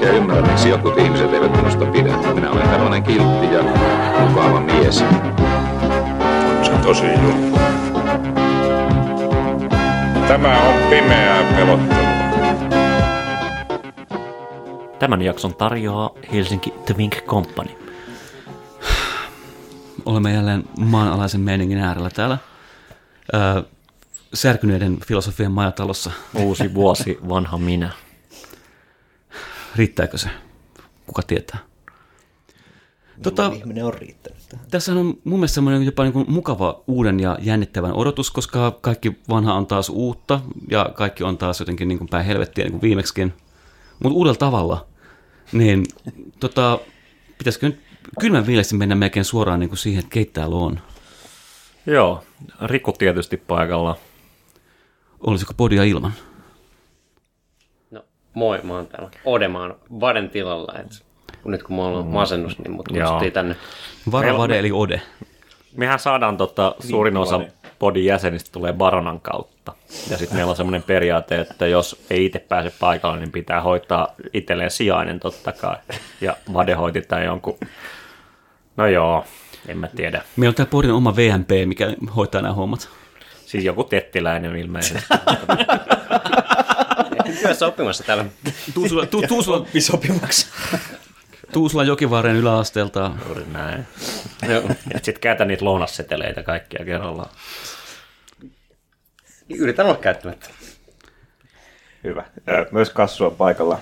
oikein ymmärrä, miksi jotkut ihmiset eivät minusta pidä. Minä olen tällainen kiltti ja mukava mies. Se on tosi juttu. Tämä on pimeää pelottelua. Tämän jakson tarjoaa Helsinki Twink Company. Olemme jälleen maanalaisen meiningin äärellä täällä. Öö, särkyneiden filosofian majatalossa. Uusi vuosi, vanha minä. Riittääkö se? Kuka tietää? Tota, ihminen on riittänyt tähän. Tässä on mun mielestä semmoinen jopa niin kuin mukava uuden ja jännittävän odotus, koska kaikki vanha on taas uutta ja kaikki on taas jotenkin niin kuin päin helvettiä niin kuin viimeksikin, mutta uudella tavalla. Niin tota, pitäisikö nyt kylmän viileesti mennä melkein suoraan niin kuin siihen, että keitä täällä on? Joo, Riku tietysti paikalla. Olisiko podia ilman? No, moi, mä oon täällä. Ode, mä oon Vaden tilalla. Et nyt kun mulla on masennus, niin mut kutsuttiin tänne. Vara Vade eli Ode. Mehän saadaan tota, suurin osa podin jäsenistä tulee Baronan kautta. Ja sitten meillä on semmoinen periaate, että jos ei itse pääse paikalle, niin pitää hoitaa itselleen sijainen totta kai. Ja Vade hoiti tämän jonkun... No joo, en mä tiedä. Meillä on tää podin oma VMP, mikä hoitaa nämä hommat. Siis joku tettiläinen ilmeisesti. Työssä oppimassa täällä. Tuusula, tu, Tuusula, Oppisopimaksi. Tuusula Jokivaaren yläasteelta. Juuri näin. Ja sitten käytä niitä lounasseteleitä kaikkia kerrallaan. Yritän olla käyttämättä. Hyvä. Myös Kassu on paikalla.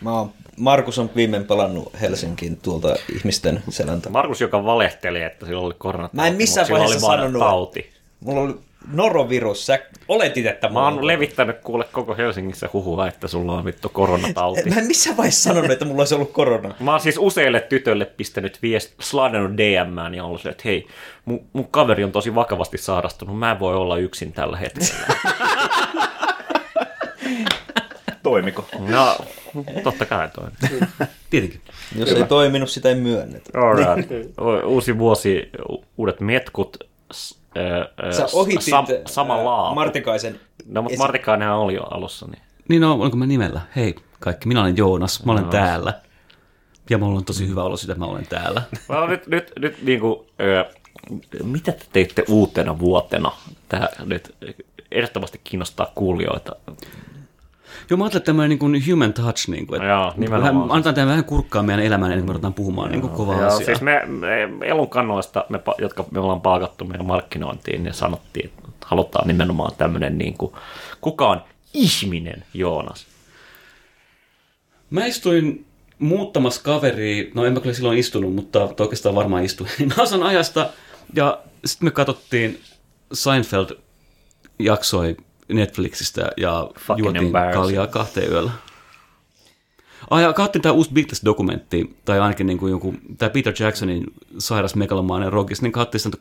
Mä oon, Markus on viimein palannut Helsinkiin tuolta ihmisten seläntä. Markus, joka valehteli, että sillä oli koronatauti. Mä en missään vaiheessa sanonut. Tauti. Mulla oli norovirus. Sä oletit, että Mä oon on levittänyt kuule koko Helsingissä huhua, että sulla on vittu koronatauti. Mä en missään vaiheessa sanonut, että mulla olisi ollut korona. Mä oon siis useille tytöille pistänyt viest, sladannut DMään ja ollut se, että hei, mun, mun kaveri on tosi vakavasti sairastunut, mä en voi olla yksin tällä hetkellä. Toimiko? No, totta kai toi. Tietenkin. Jos ei toiminut, sitä ei myönnetä. Alright. U- Uusi vuosi, uudet metkut, Sä ohitit sam- sama laapu. Martikaisen. No, mutta Martikainenhan oli jo alussa. Niin. Niin no, onko mä nimellä? Hei kaikki, minä olen Joonas, mä olen No. täällä. Ja mulla on tosi hyvä olo sitä, että mä olen täällä. Well, nyt, nyt, nyt niin kuin, ö, mitä te teitte uutena vuotena? Tämä nyt ehdottomasti kiinnostaa kuulijoita. Joo, mä ajattelin, että tämmöinen niin kuin human touch, niin kuin, että Joo, vähän, annetaan tämä vähän kurkkaa meidän elämään, ennen kuin me ruvetaan puhumaan niin kuin kovaa Joo, asiaa. siis me, me elunkannoista, me, jotka me ollaan palkattu meidän markkinointiin, niin sanottiin, että halutaan nimenomaan tämmöinen, niin kuin, kuka on ihminen, Joonas? Mä istuin muuttamassa kaveria, no en mä kyllä silloin istunut, mutta oikeastaan varmaan istuin Nasan ajasta. Ja sitten me katsottiin Seinfeld jaksoi Netflixistä ja Fucking juotiin kaljaa kahteen yöllä. Ai ja katsoin tämä uusi Beatles-dokumentti, tai ainakin niin kuin joku, tämä Peter Jacksonin sairas megalomainen rockis, niin katsoin sitä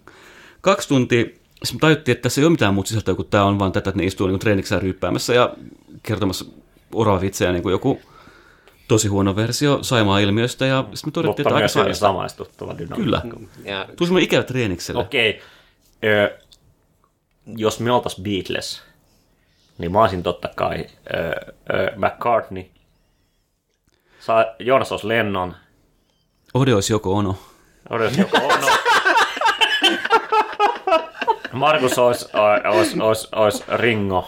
kaksi tuntia, sitten me tajuttiin, että tässä ei ole mitään muuta sisältöä, kun tämä on vaan tätä, että ne istuu niin treeniksään ryyppäämässä ja kertomassa oravitsejä niin kuin joku tosi huono versio Saimaa ilmiöstä, ja sitten me todettiin, Mutta että aika myös samaistuttava dynamiikka. Kyllä. Ja Tuli semmoinen ikävä treenikselle. Okei, ö, jos me oltais Beatles, niin mä olisin totta kai ö, ö, McCartney, Sa- Jonas olisi Lennon, Ode olisi joko ono. Odotas joko Ono. Markus olisi, olisi, olisi, olisi Ringo.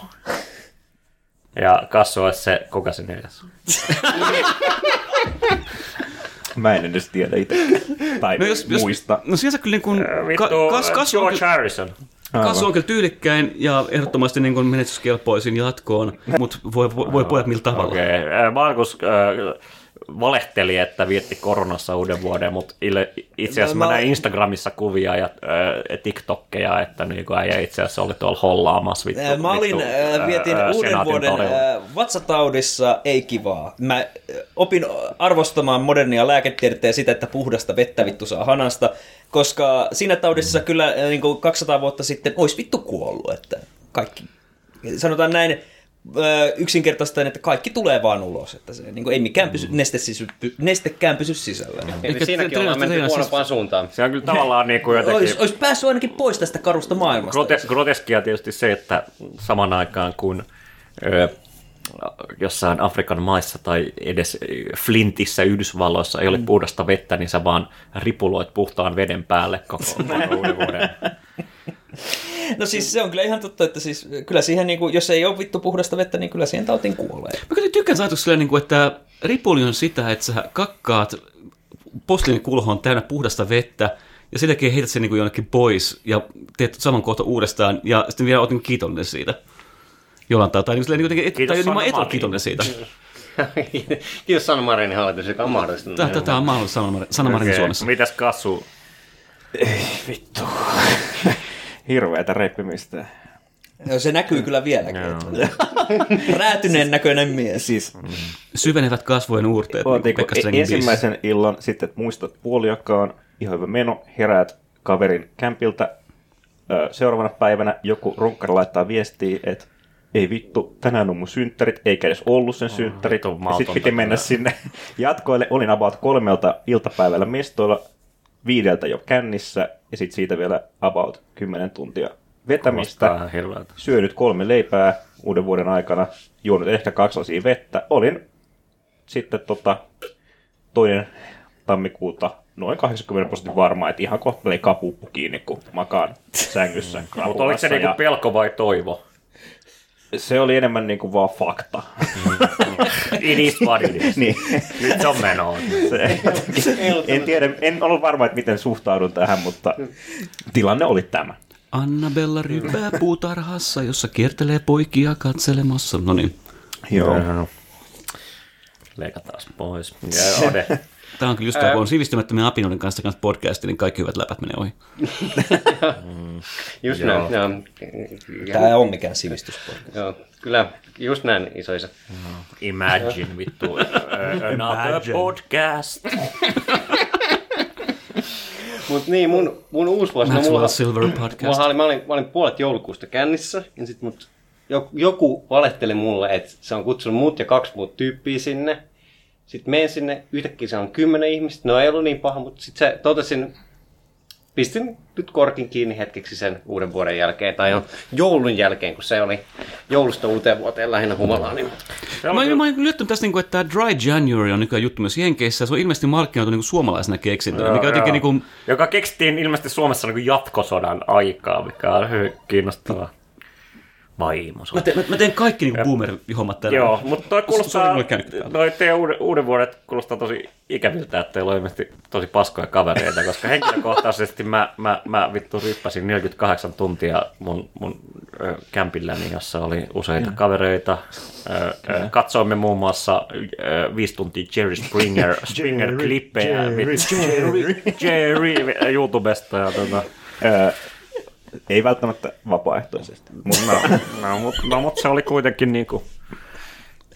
Ja Kassu olisi se, kuka se neljäs? Mä en edes tiedä itse. Tai No, jos, jos, muista. no sinänsä kyllä niin kuin, Vittu, kas, kas, George on, Harrison. Kassu on kyllä tyylikkäin ja ehdottomasti niin kuin menestyskelpoisin jatkoon, mutta voi, voi, voi pojat millä tavalla. Okei, okay. Markus, äh, valehteli, että vietti koronassa uuden vuoden, mutta itse asiassa No, mä, mä- näin Instagramissa kuvia ja äh, TikTokkeja, että niinku äijä itse asiassa oli tuolla hollaamassa vittu. Mä olin, vittu, vietin ää, uuden vuoden ää, vatsataudissa, ei kivaa. Mä opin arvostamaan modernia lääketiedettä ja sitä, että puhdasta vettä vittu saa hanasta, koska siinä taudissa kyllä ää, niin kuin 200 vuotta sitten olisi vittu kuollut, että kaikki, sanotaan näin, ää, yksinkertaistaan, että kaikki tulee vaan ulos, että se niin kuin, ei mikään pysy, neste, sisy, py, nestekään pysy sisällä. Eli Eikä siinäkin ollaan te- huonompaan suuntaan. Se on kyllä tavallaan niin kuin jotenkin... Olisi, olisi päässyt ainakin pois tästä karusta maailmasta. Grote- groteskia tietysti se, että saman aikaan kun ö, jossain Afrikan maissa tai edes Flintissä Yhdysvalloissa ei ole puhdasta vettä, niin sä vaan ripuloit puhtaan veden päälle koko koko uuden vuoden. No siis se on kyllä ihan totta, että siis kyllä siihen, niin kuin, jos ei ole vittu puhdasta vettä, niin kyllä siihen tautiin kuolee. Mä kyllä tykkään se ajatus silleen, niin kuin, että ripuli on sitä, että sä kakkaat posliinikulhoon täynnä puhdasta vettä, ja sen jälkeen heität sen niin kuin jonnekin pois, ja teet saman kohta uudestaan, ja sitten vielä oot niin kiitollinen siitä. Jollain tavalla, tai niin, silleen, niin jotenkin, et, Kiitos tai niin, Sanna et ole kiitollinen siitä. Kiitos Sanna Marinin hallitus, joka on mahdollistanut. Tämä, tätä on mahdollista Sanna Marin, Sanna Marin Okei, Suomessa. Mitäs Kassu? Vittu. Hirveätä reppimistä. Ja se näkyy kyllä vieläkin. että- Räätyneen näköinen mies. Siis Syvenevät kasvojen uurteet, niin kuin Pekka ensimmäisen illan sitten, että muistat puoliakaan, ihan hyvä meno, heräät kaverin kämpiltä. Seuraavana päivänä joku runkkari laittaa viestiä, että ei vittu, tänään on mun synttärit, eikä edes ollut sen synttärit. vittu Ja sitten piti mennä sinne jatkoille. Olin about kolmelta iltapäivällä mestoilla, viideltä jo kännissä, ja sitten siitä vielä about 10 tuntia vetämistä. Syönyt kolme leipää uuden vuoden aikana, juonut ehkä kaksi lasia vettä. Olin sitten tota, toinen tammikuuta noin 80 prosentin varma, että ihan kohta menee kapuppu kiinni, kun makaan sängyssä. Mutta oliko se niinku pelko vai toivo? Se oli enemmän niinku vaan fakta. It is what it is. niin. Nyt se on menoa. Se, en tiedä, en ollut varma, että miten suhtaudun tähän, mutta tilanne oli tämä. Annabella ryppää puutarhassa, jossa kiertelee poikia katselemassa. No niin, Joo. Leikataan pois. Ja Ode. Tämä on kyllä just tämä, kun on sivistymättömien apinoiden kanssa kanssa podcasti, niin kaikki hyvät läpät menee ohi. Just näin. Joo. Tämä ei ole mikään sivistysportti. Joo, kyllä, just näin isoisa. Imagine vittu. Another podcast. Mut niin, mun, mun uusi vuosi, no, Maxwell mulla, Silver podcast. mulla oli, mä, olin, mä olin puolet joulukuusta kännissä, ja sit mut, joku, joku valehteli mulle, että se on kutsunut mut ja kaksi muut tyyppiä sinne. Sitten menen sinne, yhtäkkiä se on kymmenen ihmistä, no ei ollut niin paha, mutta sitten se totesin, pistin nyt korkin kiinni hetkeksi sen uuden vuoden jälkeen, tai on joulun jälkeen, kun se oli joulusta uuteen vuoteen lähinnä humalaa, niin Mä, mä, mä oon yllättynyt tästä, niin kuin, että tämä Dry January on nykyään juttu myös Jenkeissä. Se on ilmeisesti markkinoitu niin suomalaisena keksintönä, mikä jotenkin niin kuin, Joka keksittiin ilmeisesti Suomessa niin jatkosodan aikaa, mikä on hyvin kiinnostavaa. Vaimo. mä, teen, mä, mä teen kaikki niin boomer-hommat tänään. Joo, mutta toi Sorry, kuulostaa, täällä. noi teidän uuden, uuden vuodet kuulostaa tosi ikäviltä, että teillä on ilmeisesti tosi paskoja kavereita, koska henkilökohtaisesti mä, mä, mä vittu ryppäsin 48 tuntia mun, mun ö, kämpilläni, jossa oli useita kavereita. Ö, ö, katsoimme muun muassa ö, viisi tuntia Jerry Springer, Springer-klippejä. Jerry, Jerry YouTubesta ja tota, ei välttämättä vapaaehtoisesti. Mut no, no, mut, no, mut se oli kuitenkin niinku,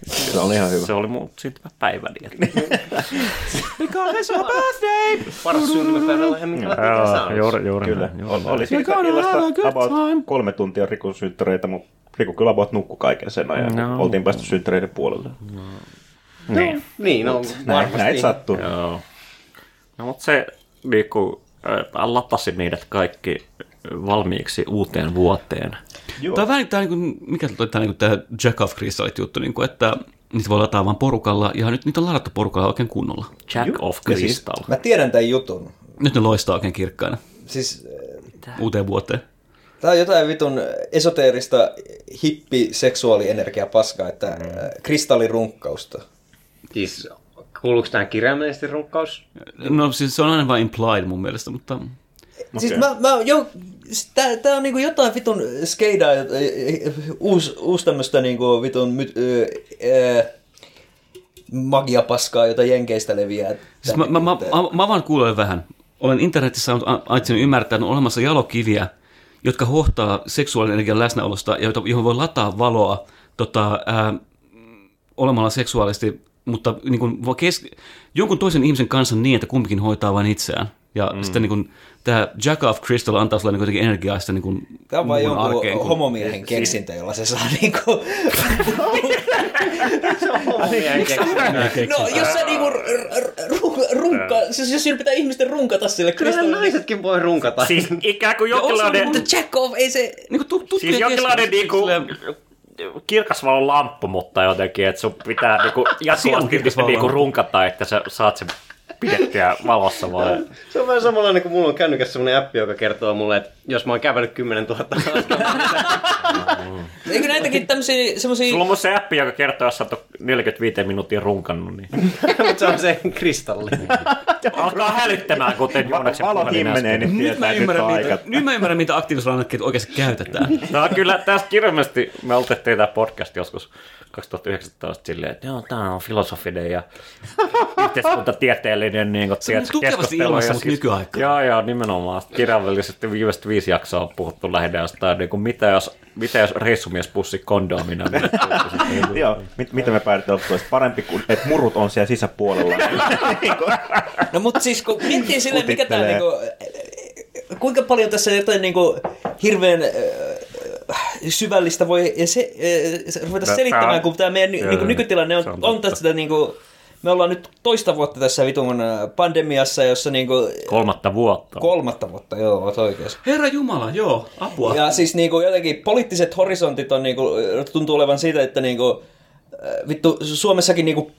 Se oli ihan hyvä. se oli mun syntymäpäiväni. että- paras syntymäpäivä lähemmin minkä lähtee Joo, saanut. juuri, juuri Kyllä. juuri Oli, siitä illasta about kolme tuntia Rikun synttäreitä, mutta Riku kyllä about nukkui kaiken sen ajan. No. No. Oltiin päästy synttäreiden puolelle. Niin. Niin, no Näin, varmasti. näin sattuu. Joo. No mutta se niinku, äh, latasi meidät kaikki valmiiksi uuteen vuoteen. Joo. Tämä on vähän tämä, niin kuin, mikä toi, tämä, niin tämä Jack of Crystallit juttu, niin kuin, että niitä voi lataa vaan porukalla, ja nyt niitä on ladattu porukalla oikein kunnolla. Jack Joo. of siis- Crystal. Mä tiedän tämän jutun. Nyt ne loistaa oikein kirkkaina Siis uuteen vuoteen. Tämä on jotain vitun esoteerista hippi-seksuaalienergia paskaa, että mm. kristallirunkkausta. Siis, kuuluuko tähän kirjaimellisesti runkkaus? No siis se on aina vain implied mun mielestä, mutta Okay. Siis mä, mä jo, tää, tää on niinku jotain vitun skeidaa, uusi uus tämmöstä niinku vitun myt, ö, ö, magiapaskaa, jota Jenkeistä leviää. Siis mä, mä, mä, mä, vaan kuulen vähän. Olen internetissä aitsin ymmärtää, että on olemassa jalokiviä, jotka hohtaa seksuaalinen energian läsnäolosta ja johon voi lataa valoa tota, ää, olemalla seksuaalisesti, mutta niin kuin, kes- jonkun toisen ihmisen kanssa niin, että kumpikin hoitaa vain itseään. Ja mm. sitten niin kuin, tämä Jack of Crystal antaa sulle niin kuitenkin energiaa sitä niin kuin, Tämä on vain jonkun arkeen, kun- homomiehen keksintö, jolla se saa niinku... No, jos sä niinku r- r- ru- runka, siis jos siinä pitää ihmisten runkata sille kristallille. naisetkin voi runkata. Siis ikään kuin on jonkinlainen, niinku- Jack off, ei se... niin kuin tu- tuttujen siis jonkinlainen niinku, silleen- kirkasvalon lamppu, mutta jotenkin, että sun pitää niinku jatkuvasti niinku runkata, että sä saat sen pidettyä valossa vai? Se on vähän samanlainen kuin mulla on kännykässä semmoinen appi, joka kertoo mulle, että jos mä oon kävellyt 10 000 Eikö näitäkin tämmösiä semmosia... Sulla on mun se appi, joka kertoo, jos sä oot 45 minuuttia runkannut, niin mutta se on se kristalli. alkaa hälyttämään, kuten Joonaksen Valo puhelin äsken. himmenee, niin Nyt tietää, mä, nyt ymmärrän, on mitä, aika. nyt mä ymmärrän, mitä aktiivisrannakkeet oikeasti käytetään. No kyllä tässä kirjallisesti me otettiin tämä podcast joskus 2019 silleen, että joo, tämä on filosofinen ja yhteiskuntatieteellinen niin kuin, Se on tukevasti ilmassa, mutta nykyaikaan. Joo, joo, nimenomaan. Kirjallisesti viimeiset viisi jaksoa on puhuttu lähinnä jostain, niin kuin, mitä, jos, mitä jos reissumies pussi kondomina. Niin, Joo, mit, mitä me päädytään että parempi kuin, että murut on siellä sisäpuolella. No mutta siis kun miettii silleen, mikä tää Kutittelee. niinku... Kuinka paljon tässä jotain niinku hirveän syvällistä voi se, ruveta No, selittämään, tää kun tämä meidän Joo, niinku joo. nykytilanne on, on on tästä niinku... Me ollaan nyt toista vuotta tässä vitun äh, pandemiassa, jossa niinku... Kolmatta vuotta. Kolmatta vuotta, joo, oot oikeassa. Herra Jumala, joo, apua. Ja siis niinku jotenkin poliittiset horisontit on niinku, tuntuu olevan siitä, että niinku, äh, vittu Suomessakin niinku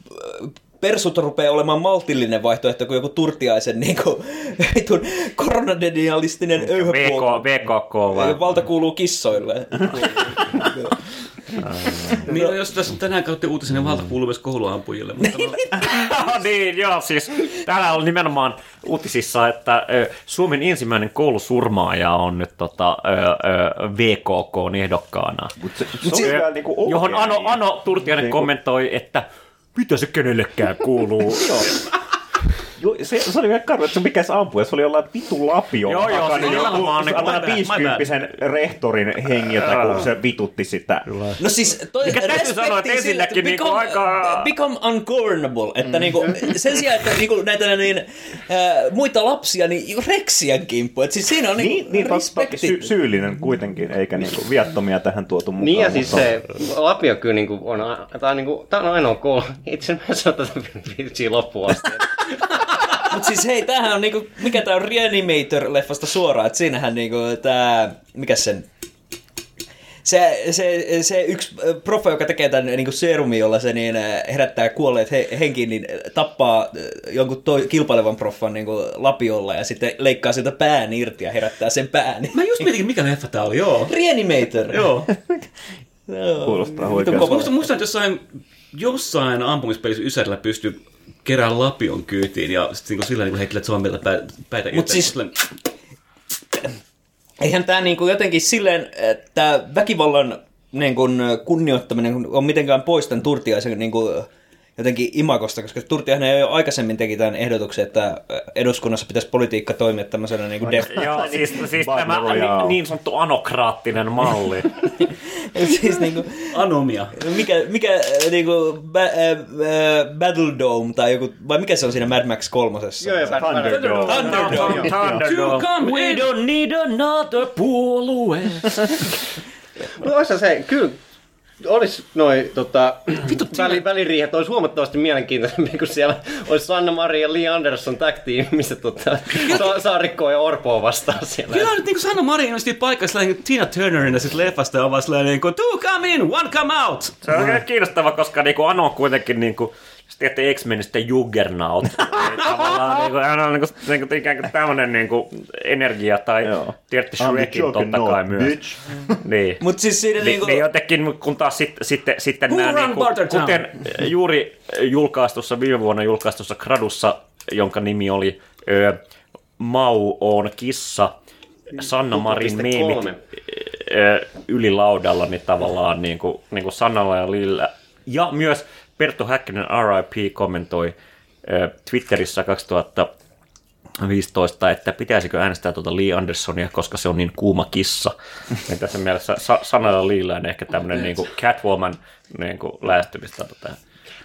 äh, persut rupeaa olemaan maltillinen vaihtoehto kuin joku Turtiaisen niinku, vitun koronadenialistinen VK, öyhöpuolue. VKK vai? Valta kuuluu kissoille. Niin, no, jos tässä tänään kautta uutisen, niin valta kuuluu myös kouluampujille. Mutta no, niin, joo, siis täällä on nimenomaan uutisissa, että Suomen ensimmäinen koulusurmaaja on nyt tota, VKK ehdokkaana. Mutta se, se on vielä niinku oikein. Johon Ano, Ano Turtiainen Niinku- kommentoi, että mitä se kenellekään kuuluu. Joo, se, se oli vielä karu, että se mikä se ampui, se oli jollain vitu lapio. Joo, joo, se joku- nimenomaan niinku- jollain My bad, my bad. 50 rehtorin hengiltä, kun se vitutti sitä. No siis toi Mikä täytyy sanoa, että niinku become, aika- become ungovernable, että niinku, sen sijaan, että niinku näitä niin, äh, muita lapsia, niin reksien kimppu, että siis siinä on Niin, niinku niin totta, respekti. sy- syyllinen kuitenkin, eikä niinku viattomia tähän tuotu mukaan. Niin ja siis mutta- se Lapio kyllä niinku on, tää on, niinku, tää on ainoa koulu. Itse mä sanon tätä vitsiä loppuun asti. Mutta siis hei, tämähän on niinku, mikä tää on Reanimator-leffasta suoraan, että siinähän niinku tää, mikä sen, se, se, se yksi proffa, joka tekee tämän niin serumin, jolla se niin, herättää kuolleet he, henkiin, niin tappaa jonkun toi, kilpailevan proffan niin lapiolla ja sitten leikkaa siltä pään irti ja herättää sen pään. mä just mietin, mikä leffa tää oli, joo. Reanimator. Joo. Kuulostaa. Muistan, muistan, että jossain, jossain ampumispelissä Ysärillä pystyi kerään lapion kyytiin ja sitten niin sillä niin heittelet zombilla pä, päitä Mut siis- Eihän tämä niinku jotenkin silleen, että väkivallan niin kun, kunnioittaminen on mitenkään pois tämän Turtiaisen niin kun, jotenkin imakosta, koska Turtiainen ei jo aikaisemmin teki tämän ehdotuksen, että eduskunnassa pitäisi politiikka toimia tämmöisenä niin kuin def... Joo, siis, siis tämä niin, niin sanottu anokraattinen malli. siis niin kuin, anomia. mikä, mikä äh, niin kuin, ba, äh, äh, Battle Dome tai joku, vai mikä se on siinä Mad Max kolmosessa? Joo, Bad- Thunderdome. Thunderdome. Thunderdome. come We don't need another puolue. No se, kyllä olisi noin tota, väli, väliriihet olisi huomattavasti mielenkiintoisempi, kun siellä olisi Sanna Maria ja Lee Anderson tag team, missä tota, Sa- Saarikkoa ja Orpoa vastaan siellä. Kyllä on nyt niin kuin Sanna Marin nosti paikka sellainen Tina Turnerina sit leffasta ja on vaan sellainen niin kuin, two come in, one come out. Se on oikein kiinnostava, koska niinku Ano on kuitenkin niinku, jos tiedätte X-Menistä Juggernaut. Tavallaan niinku, hän on niinku, niinku, ikään kuin tämmönen niinku energia, tai Joo. tiedätte I'm the Shrekin totta juggernaut, kai myös. bitch. Niin. Mutta siis siinä Niin, niinku... niin jotenkin, kun taas sit, sitten, sitten Who nämä, niin kuin, kuten juuri julkaistussa, viime vuonna julkaistussa gradussa, jonka nimi oli ö, Mau on kissa, Sanna Marin meemit 1,3. ö, yli laudalla, niin tavallaan niin kuin, niin kuin Sannalla ja Lillä. Ja myös Perttu Häkkinen RIP kommentoi Twitterissä 2015, että pitäisikö äänestää tuota Lee Andersonia, koska se on niin kuuma kissa. Ja tässä mielessä sa- sanalla Leellä on ehkä tämmöinen niin Catwoman niin kuin lähestymistapa tähän.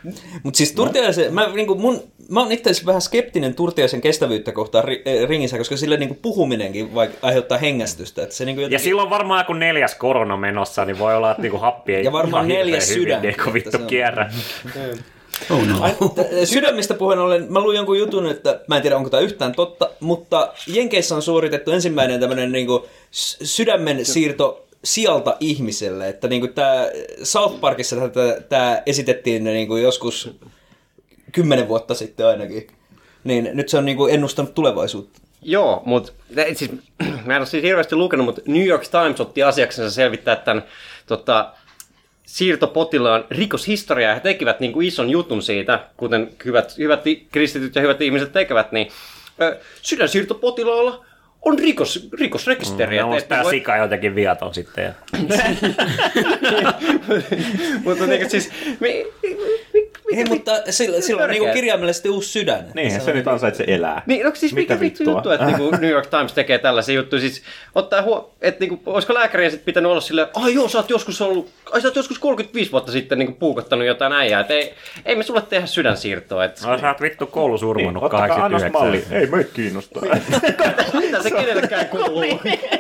Mutta siis Turtiaisen, mä, niinku mun, mä oon itse asiassa vähän skeptinen Turtiaisen kestävyyttä kohtaan ri, eh, ringissä, koska sille niinku puhuminenkin vaik- aiheuttaa hengästystä. Että se niinku Ja jotenkin, silloin varmaan kun neljäs korona menossa, niin voi olla, että niinku happi ei Ja varmaan neljäs hyvin sydän, niinku että vittu kierrä. Oh no. Ai, Sydämistä puheen ollen, mä luin jonkun jutun, että mä en tiedä onko tämä yhtään totta, mutta Jenkeissä on suoritettu ensimmäinen tämmöinen niinku s- sydämen siirto sieltä ihmiselle, että niinku tämä South Parkissa tämä esitettiin niinku joskus kymmenen vuotta sitten ainakin. Niin nyt se on niinku ennustanut tulevaisuutta. Joo, mutta siis, mä en ole siis hirveästi lukenut, mutta New York Times otti asiaksensa selvittää tämän tota, siirtopotilaan rikoshistoriaa. He tekivät niin kuin ison jutun siitä, kuten hyvät, hyvät kristityt ja hyvät ihmiset tekevät, niin sydänsiirtopotilaalla on rikos, rikosrekisteri. Ja Et- onko et tämä voi- sika jotenkin viaton sitten? Ja... Mutta niin, siis, mi, Ei, mutta sillä, sillä on niinku kirjaimellisesti uusi sydän. Niin, se nyt ansaitsee elää. Niin, no siis mikä vittu juttu, että niinku New York Times tekee tällaisia juttuja. Siis ottaa huo, että niinku, olisiko lääkärien sitten pitänyt olla silleen, ai joo, sä oot joskus ollut, ai sä oot joskus 35 vuotta sitten niinku puukottanut jotain äijää, että ei, ei me sulle tehdä sydänsiirtoa. Et, No, sä oot vittu koulusurmannut Niin, ottakaa annos 89. malli. Ei meitä kiinnostaa. mitä se kenellekään kuuluu?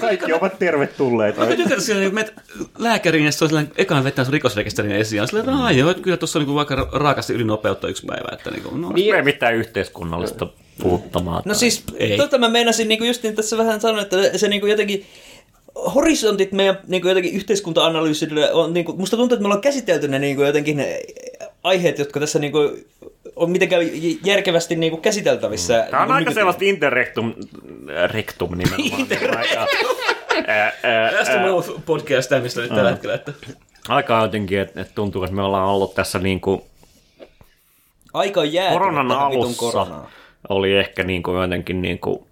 Kaikki ovat tervetulleita. Mä tykkään siellä, kun menet lääkäriin ja sitten on sellainen, ekaan vetää sun rikosrekisterin esiin. Silleen, että "Ai joo, että kyllä tuossa on niin vaikka ra- raakasti ylinopeutta yksi päivä. Että niin kuin, no, Niin. Ei mitään yhteiskunnallista puuttamaa. No siis, Ei. tota mä meinasin niinku just niin tässä vähän sanoa, että se niinku jotenkin horisontit meidän niinku jotenkin yhteiskunta-analyysille on, niinku, musta tuntuu, että me ollaan käsitelty ne niinku jotenkin ne aiheet, jotka tässä niinku on mitenkään järkevästi niinku käsiteltävissä. Tämä on niinku aika sellaista interrektum rektum nimenomaan. ää, Tästä on podcast mistä nyt tällä hetkellä. Että... aika jotenkin, että et tuntuu, että me ollaan ollut tässä niinku Aika on jäätynyt koronan alussa koronaan. oli ehkä niinku jotenkin niinku,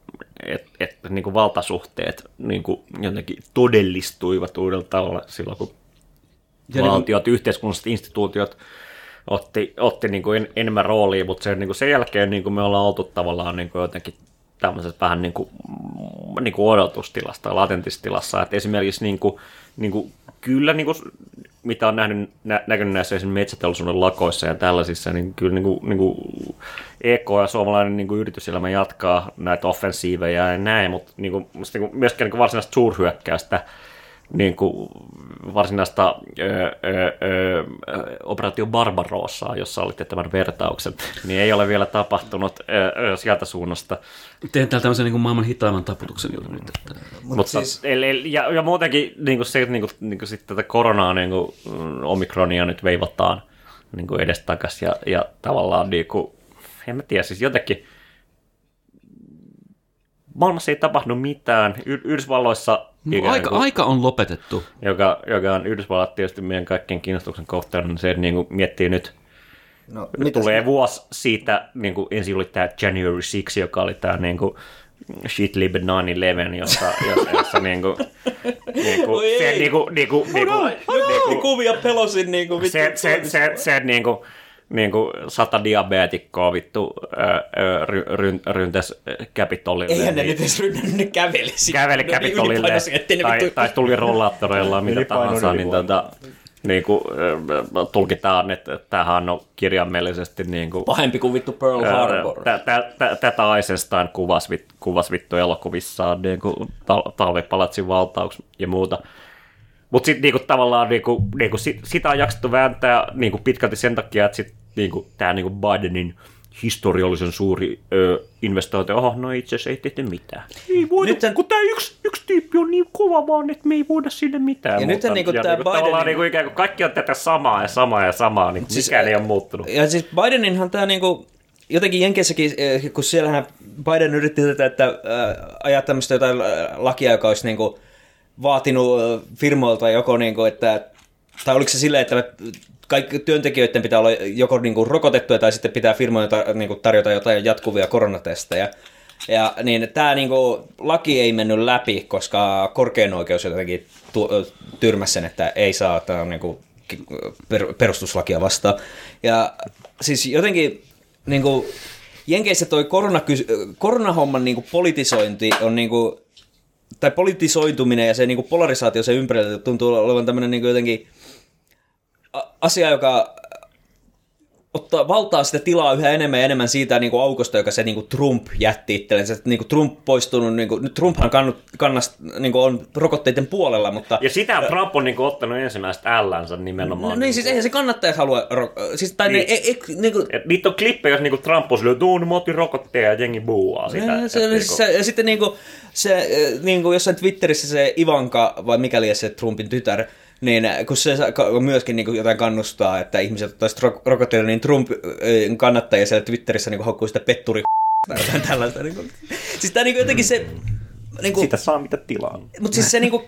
että et, niinku valtasuhteet niinku jotenkin todellistuivat uudella tavalla silloin, kun Ja niin- valtiot, yhteiskunnalliset instituutiot otti, otti niin kuin en, enemmän roolia, mutta sen, niin kuin sen jälkeen niin kuin me ollaan oltu tavallaan niin kuin jotenkin tämmöisessä vähän niin kuin, niin kuin odotustilassa tai latentissa tilassa. Et esimerkiksi niin kuin, niin kuin, kyllä, niin kuin, mitä on nähnyt, nä, näkynyt näissä esimerkiksi metsäteollisuuden lakoissa ja tällaisissa, niin kyllä niin kuin, niin kuin EK ja suomalainen niin kuin yrityselämä jatkaa näitä offensiiveja ja näin, mutta niin kuin, niin kuin, myöskään niin kuin varsinaista suurhyökkäystä niin kuin varsinaista ö, ö, ö, operaatio Barbarossaa, jossa olitte tämän vertauksen, niin ei ole vielä tapahtunut ö, ö, sieltä suunnasta. Teen täällä tämmöisen niin kuin maailman hitaimman taputuksen juuri nyt. Että... Mutta siis... eli, ja, ja muutenkin niin kuin se, että niin kuin, niin kuin sitten tätä koronaa, niin kuin, mm, omikronia nyt veivataan niin kuin edestakaisin ja, ja tavallaan niin kuin, en mä tiedä, siis jotenkin maailmassa ei tapahdu mitään. Y- Yhdysvalloissa ikään aika, kuin- aika on lopetettu. joka, joka on Yhdysvallat tietysti meidän kaikkien kiinnostuksen kohteena, niin se, että niin kuin miettii nyt, No, nyt tulee vuosi siitä, niin kuin ensin oli tämä January 6, joka oli tämä niin kuin shitlib 9-11, jossa, jossa, jossa niin kuin, niin kuin, se ei. niin kuin, niin kuin, niin kuin, Nyt tuli kuvia pelosin niinku vittu. se, se, se, se niin kuin, niin kuin sata diabeetikkoa vittu ö, ö, ry, ryn, ryntäs Capitolille. Eihän ne niin- nyt edes rynnä, ne käveli käveli Capitolille tai, vittu- tai tuli rollaattoreilla mitä tahansa, niin tota, niin kuin, tulkitaan, että tämähän on kirjaimellisesti niin kuin, Pahempi kuin vittu Pearl Harbor. tä- tä- tä- tätä Eisenstein kuvasi, vit, kuvasi vittu elokuvissaan niin kuin tal- talvipalatsin valtaus ja muuta. Mutta sitten niinku, tavallaan niinku, niinku, sit, sitä on jaksettu vääntää niinku, pitkälti sen takia, että sit, niinku, tämä niinku Bidenin historiallisen suuri ö, investointi, oho, no itse asiassa ei tehty mitään. Ei voida, Nyt kun tämä yksi, yksi tyyppi on niin kova vaan, että me ei voida sille mitään. Ja nythän niinku tää niinku, Bidenin- niinku, ikään kuin kaikki on tätä samaa ja samaa ja samaa, niin siis, mikään ei ole muuttunut. Ja siis Bideninhan tämä niinku, jotenkin Jenkeissäkin, kun siellähän Biden yritti tätä, että äh, ajaa tämmöistä jotain lakia, joka olisi niinku vaatinut firmoilta joko niinku, että, tai oliko se silleen, että kaikki työntekijöiden pitää olla joko niinku rokotettuja tai sitten pitää firmojen tar- niinku tarjota jotain jatkuvia koronatestejä. Ja niin tämä niinku, laki ei mennyt läpi, koska korkein oikeus jotenkin tu- tyrmäsi sen, että ei saa, tämä on niinku per, perustuslakia vastaan. Ja siis jotenkin niin kuin, Jenkeissä toi koronakys- koronahomman niin kuin politisointi on niin kuin, tai politisoituminen ja se niin kuin polarisaatio sen ympärillä tuntuu olevan tämmöinen niin kuin jotenkin asia, joka ottaa valtaa sitä tilaa yhä enemmän ja enemmän siitä niin kuin aukosta, joka se niin kuin Trump jätti itselleen. Se, niin kuin Trump poistunut, niin kuin, nyt Trumphan kannut, kannast, niin kuin on rokotteiden puolella, mutta... Ja sitä Trump on niinku ottanut ensimmäistä ällänsä nimenomaan. No, niin, siis eihän se kannattajat halua... Ro- siis, tai Niin. ne, e, e, niin kuin, Et niitä on klippejä, jos niinku Trump on silleen, että mä otin rokotteja ja jengi buuaa sitä. Ja, Et se, niinku- se, ja sitten niinku, se, eh, niinku jossain Twitterissä se Ivanka, vai mikäli se Trumpin tytär, niin kun se myöskin niinku jotain kannustaa, että ihmiset ottaisivat ro- rokotteita, niin Trump eh, kannattajia siellä Twitterissä niinku haukkuu sitä petturi tai jotain tällaista. Niinku. Siis tää niinku jotenkin se... Niinku, Sitä saa mitä tilaa. mutta siis se niinku,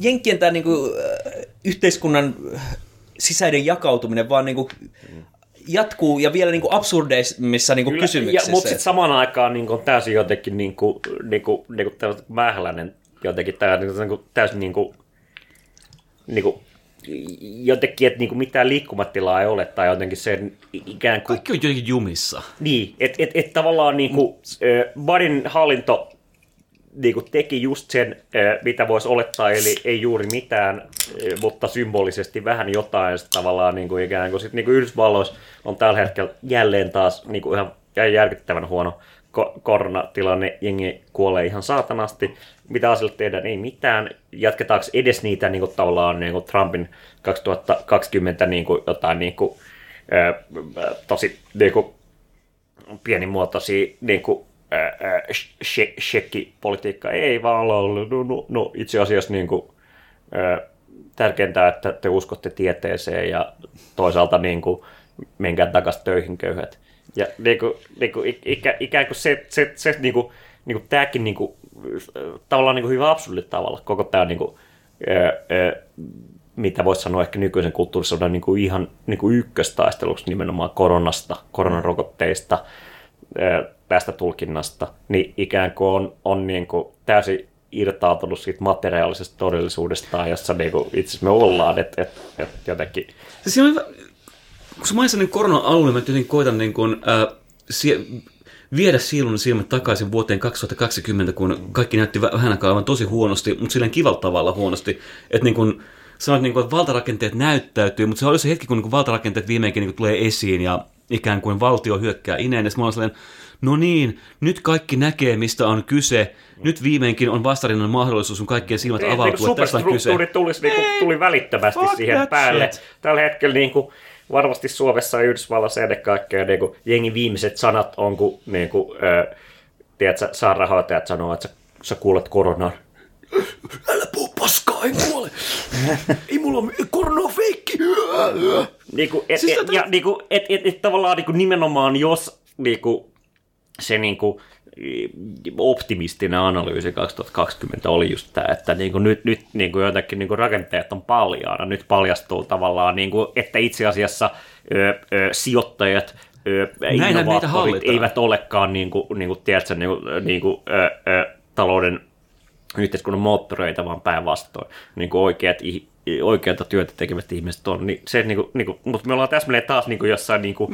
Jenkkien tämä niinku, äh, yhteiskunnan äh, sisäinen jakautuminen vaan niinku, jatkuu ja vielä niinku absurdeimmissa niinku Kyllä, kysymyksissä. Ja, mutta sitten samaan aikaan niin on täysin jotenkin niin kuin, niin kuin, niin kuin mähläinen jotenkin tää, niin kuin, niin kuin, täysin niin kuin, niin kuin, jotenkin, että niin kuin mitään liikkumatilaa ei ole, tai jotenkin sen ikään kuin... Kaikki on jotenkin jumissa. Niin, että et, et tavallaan niin kuin, äh, Badin hallinto niin kuin teki just sen, mitä voisi olettaa, eli ei juuri mitään, mutta symbolisesti vähän jotain sit tavallaan niin kuin ikään kuin, sit, niin kuin Yhdysvalloissa on tällä hetkellä jälleen taas niin kuin ihan järkyttävän huono ko- koronatilanne, jengi kuolee ihan saatanasti. Mitä asialle tehdään? Ei mitään. Jatketaanko edes niitä niin kuin, tavallaan niin kuin Trumpin 2020 niin kuin, jotain niin kuin, äh, tosi niin kuin, pienimuotoisia niin kuin, ää, she- shekkipolitiikkaa. Ei vaan olla ollut, no, no, no itse asiassa niin kuin, ää, tärkeintä, että te uskotte tieteeseen ja toisaalta niin kuin, menkää takaisin töihin köyhät. Ja niin kuin, niin kuin, ikä, ikään kuin se, se, se niin kuin, niin kuin tämäkin niin kuin, tavallaan niin kuin hyvin absurdilla tavalla. Koko tämä niin kuin, ää, ää, mitä voisi sanoa ehkä nykyisen kulttuurisodan niin kuin ihan niin kuin ykköstaisteluksi nimenomaan koronasta, koronarokotteista, ää, tästä tulkinnasta, niin ikään kuin on, on niin kuin täysin irtautunut siitä materiaalisesta todellisuudestaan, jossa niin kuin itse asiassa me ollaan, että et, et jotenkin... Siis on kun sä mainitsit niin korona-alun, mä jotenkin koitan niin kuin, äh, sie, viedä siilun silmät takaisin vuoteen 2020, kun kaikki näytti vä- vähän aikaa aivan tosi huonosti, mutta silleen kivalla tavalla huonosti. Että niin kuin, sanoit, niin kuin, että valtarakenteet näyttäytyy, mutta se oli se hetki, kun niin kuin valtarakenteet viimeinkin niin kuin tulee esiin ja ikään kuin valtio hyökkää ineen. Ja mä olin sellainen, no niin, nyt kaikki näkee, mistä on kyse. Nyt viimeinkin on vastarinnan mahdollisuus, kun kaikkien silmät Niin, avautuu, niin että tästä on kyse. tulisi, niin kuin, tuli välittömästi fuck siihen päälle. shit. Tällä hetkellä niin kuin, varmasti Suomessa ja Yhdysvalloissa ennen kaikkea niin kuin, jengin viimeiset sanat on, kun niin kuin, äh, tiedätkö, sairaanhoitajat sanoo, että sä, sä kuulet koronan. Älä puhu paskaa, ei kuole. ei mulla ole korona on feikki. Niin kuin, et, Siis et, tota- ja niin kuin, et, et, et, tavallaan niin kuin, nimenomaan jos niin kuin, se niin kuin, optimistinen analyysi 2020 oli just tämä, että niin kuin nyt, nyt niin kuin jotenkin niin kuin rakenteet on paljaana. Nyt paljastuu tavallaan, niin kuin, että itse asiassa ö, ö, sijoittajat, ö, innovaattorit eivät olekaan niin kuin, niin kuin, tiedätkö, niin kuin, niin kuin, ö, ö, talouden yhteiskunnan moottoreita, vaan päinvastoin niin kuin oikeat, oikeata työtä tekevät ihmiset on. Niin se, niin kuin, niin kuin, mutta me ollaan täsmälleen taas niin kuin jossain niin kuin,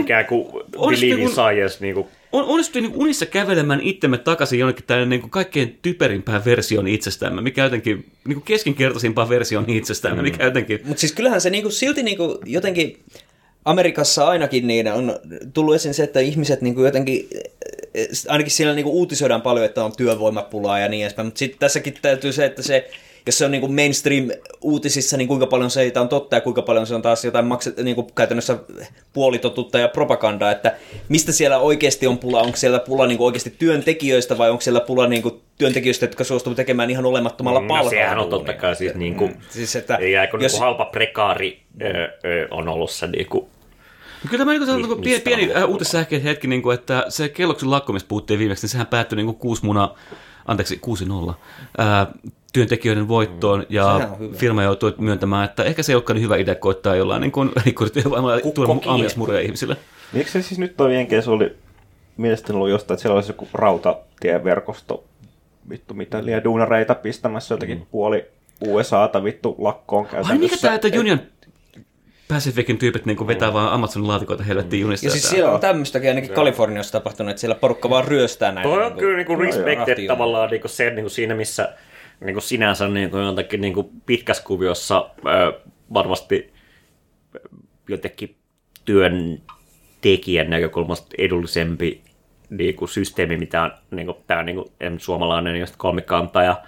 ikään kuin Olisi believe in kuin- science. Niin kuin, on, onnistui niin unissa kävelemään itsemme takaisin jonnekin tänne niin kuin kaikkein typerimpään versioon itsestämme, mikä jotenkin niin kuin keskinkertaisimpaan versioon itsestämme, mikä jotenkin... Mutta siis kyllähän se niinku, silti niinku, jotenkin Amerikassa ainakin niin on tullut esiin se, että ihmiset niinku jotenkin, eh, ainakin siellä niinku uutisoidaan paljon, että on työvoimapulaa ja niin edespäin, mutta sitten tässäkin täytyy se, että se, jos se on niinku mainstream-uutisissa, niin kuinka paljon se on totta ja kuinka paljon se on taas jotain makset, niinku käytännössä puolitotutta ja propagandaa, että mistä siellä oikeasti on pula, onko siellä pula niinku oikeasti työntekijöistä vai onko siellä pula niinku työntekijöistä, jotka suostuvat tekemään ihan olemattomalla No palkalla. sehän on totta kai siis niin kuin, Siis että ikään kuin, jos- niin kuin halpa prekaari ö, ö, on ollut se niin kuin, Kyllä tämä niin kuin, Mis- pieni, pieni äh, uutissähkeä hetki, niin kuin, että se kelloksen lakko, mistä puhuttiin viimeksi, niin sehän päättyi niin kuin kuusi muna, anteeksi, kuusi nolla, ää, työntekijöiden voittoon, ja on hyvä. firma joutui myöntämään, että ehkä se ei olekaan niin hyvä idea koittaa jollain niin kuin rikkurityövoimalla Kukko tuoda kiehuu. aamiasmuria ihmisille. Miksi se siis nyt toi Jenkeissä oli mielestäni ollut jostain, että siellä olisi joku rautatieverkosto, vittu mitä liian duunareita pistämässä jotenkin puoli USAta vittu lakkoon käytännössä. Ai mikä tämä, että Et- Union Pacificin tyypit niin vetää vaan Amazonin laatikoita helvettiin junista. Ja siis siellä on tämmöistäkin ainakin Kaliforniassa tapahtunut, että siellä porukka vaan ryöstää näitä. Toi on niinku kyllä niinku respected tavallaan niinku se niinku siinä, missä niinku sinänsä niinku jotenkin niinku pitkässä kuviossa ö, varmasti jotenkin työntekijän näkökulmasta edullisempi niinku systeemi, mitä on niinku, tämä niinku, em, suomalainen just kolmikanta ja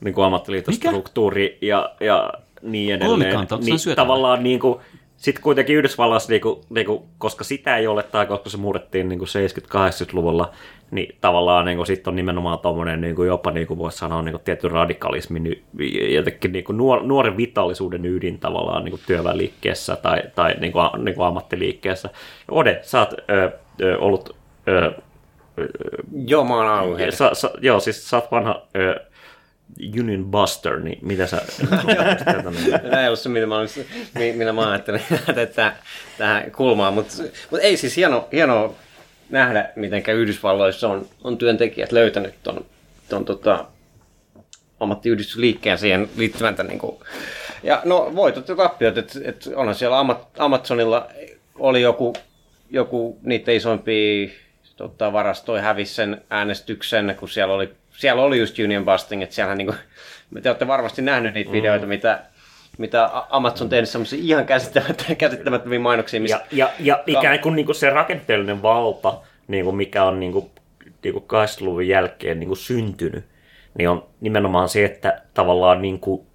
niinku ammattiliitostruktuuri ja, ja niin edelleen. Kolmikanta, niin, syötävä? tavallaan niinku, sitten kuitenkin Yhdysvalloissa, niinku, niinku, koska sitä ei ole, tai koska se murrettiin niinku 70-80-luvulla, niin tavallaan niinku, sitten on nimenomaan tuommoinen niinku, jopa niinku, voisi sanoa niinku, tietty radikalismi, ny- jotenkin niinku, nuor, nuoren vitallisuuden ydin tavallaan niinku, työväenliikkeessä tai, tai niinku, a- niinku, ammattiliikkeessä. Ode, sä oot ö, ö, ollut... Ö, Joo, mä oon ollut sa, sa, joo, siis sä oot vanha ö, Union Buster, niin mitä sä... Tämä ei ollut se, mitä mä, olin, mi- mitä mä ajattelin että tähän kulmaan, mutta mut ei siis hieno, hienoa nähdä, miten Yhdysvalloissa on, on työntekijät löytänyt ton, ton tota, ammattiyhdistysliikkeen siihen liittyvän tämän, niin kuin, ja no voitot ja tappiot, että et onhan siellä Ama- Amazonilla oli joku, joku niitä isoimpia tota, varastoja hävisi sen äänestyksen, kun siellä oli, siellä oli just union busting, että siellä niin kuin, te olette varmasti nähnyt niitä videoita, mitä, mitä Amazon on tehnyt semmoisia ihan käsittämättömiä, käsittämättömiä mainoksia, missä Ja, ja, ja ikään kuin, niin kuin se rakenteellinen valta, niin kuin mikä on niin kuin, niin kuin 80-luvun jälkeen niin kuin syntynyt, niin on nimenomaan se, että tavallaan niin kuin,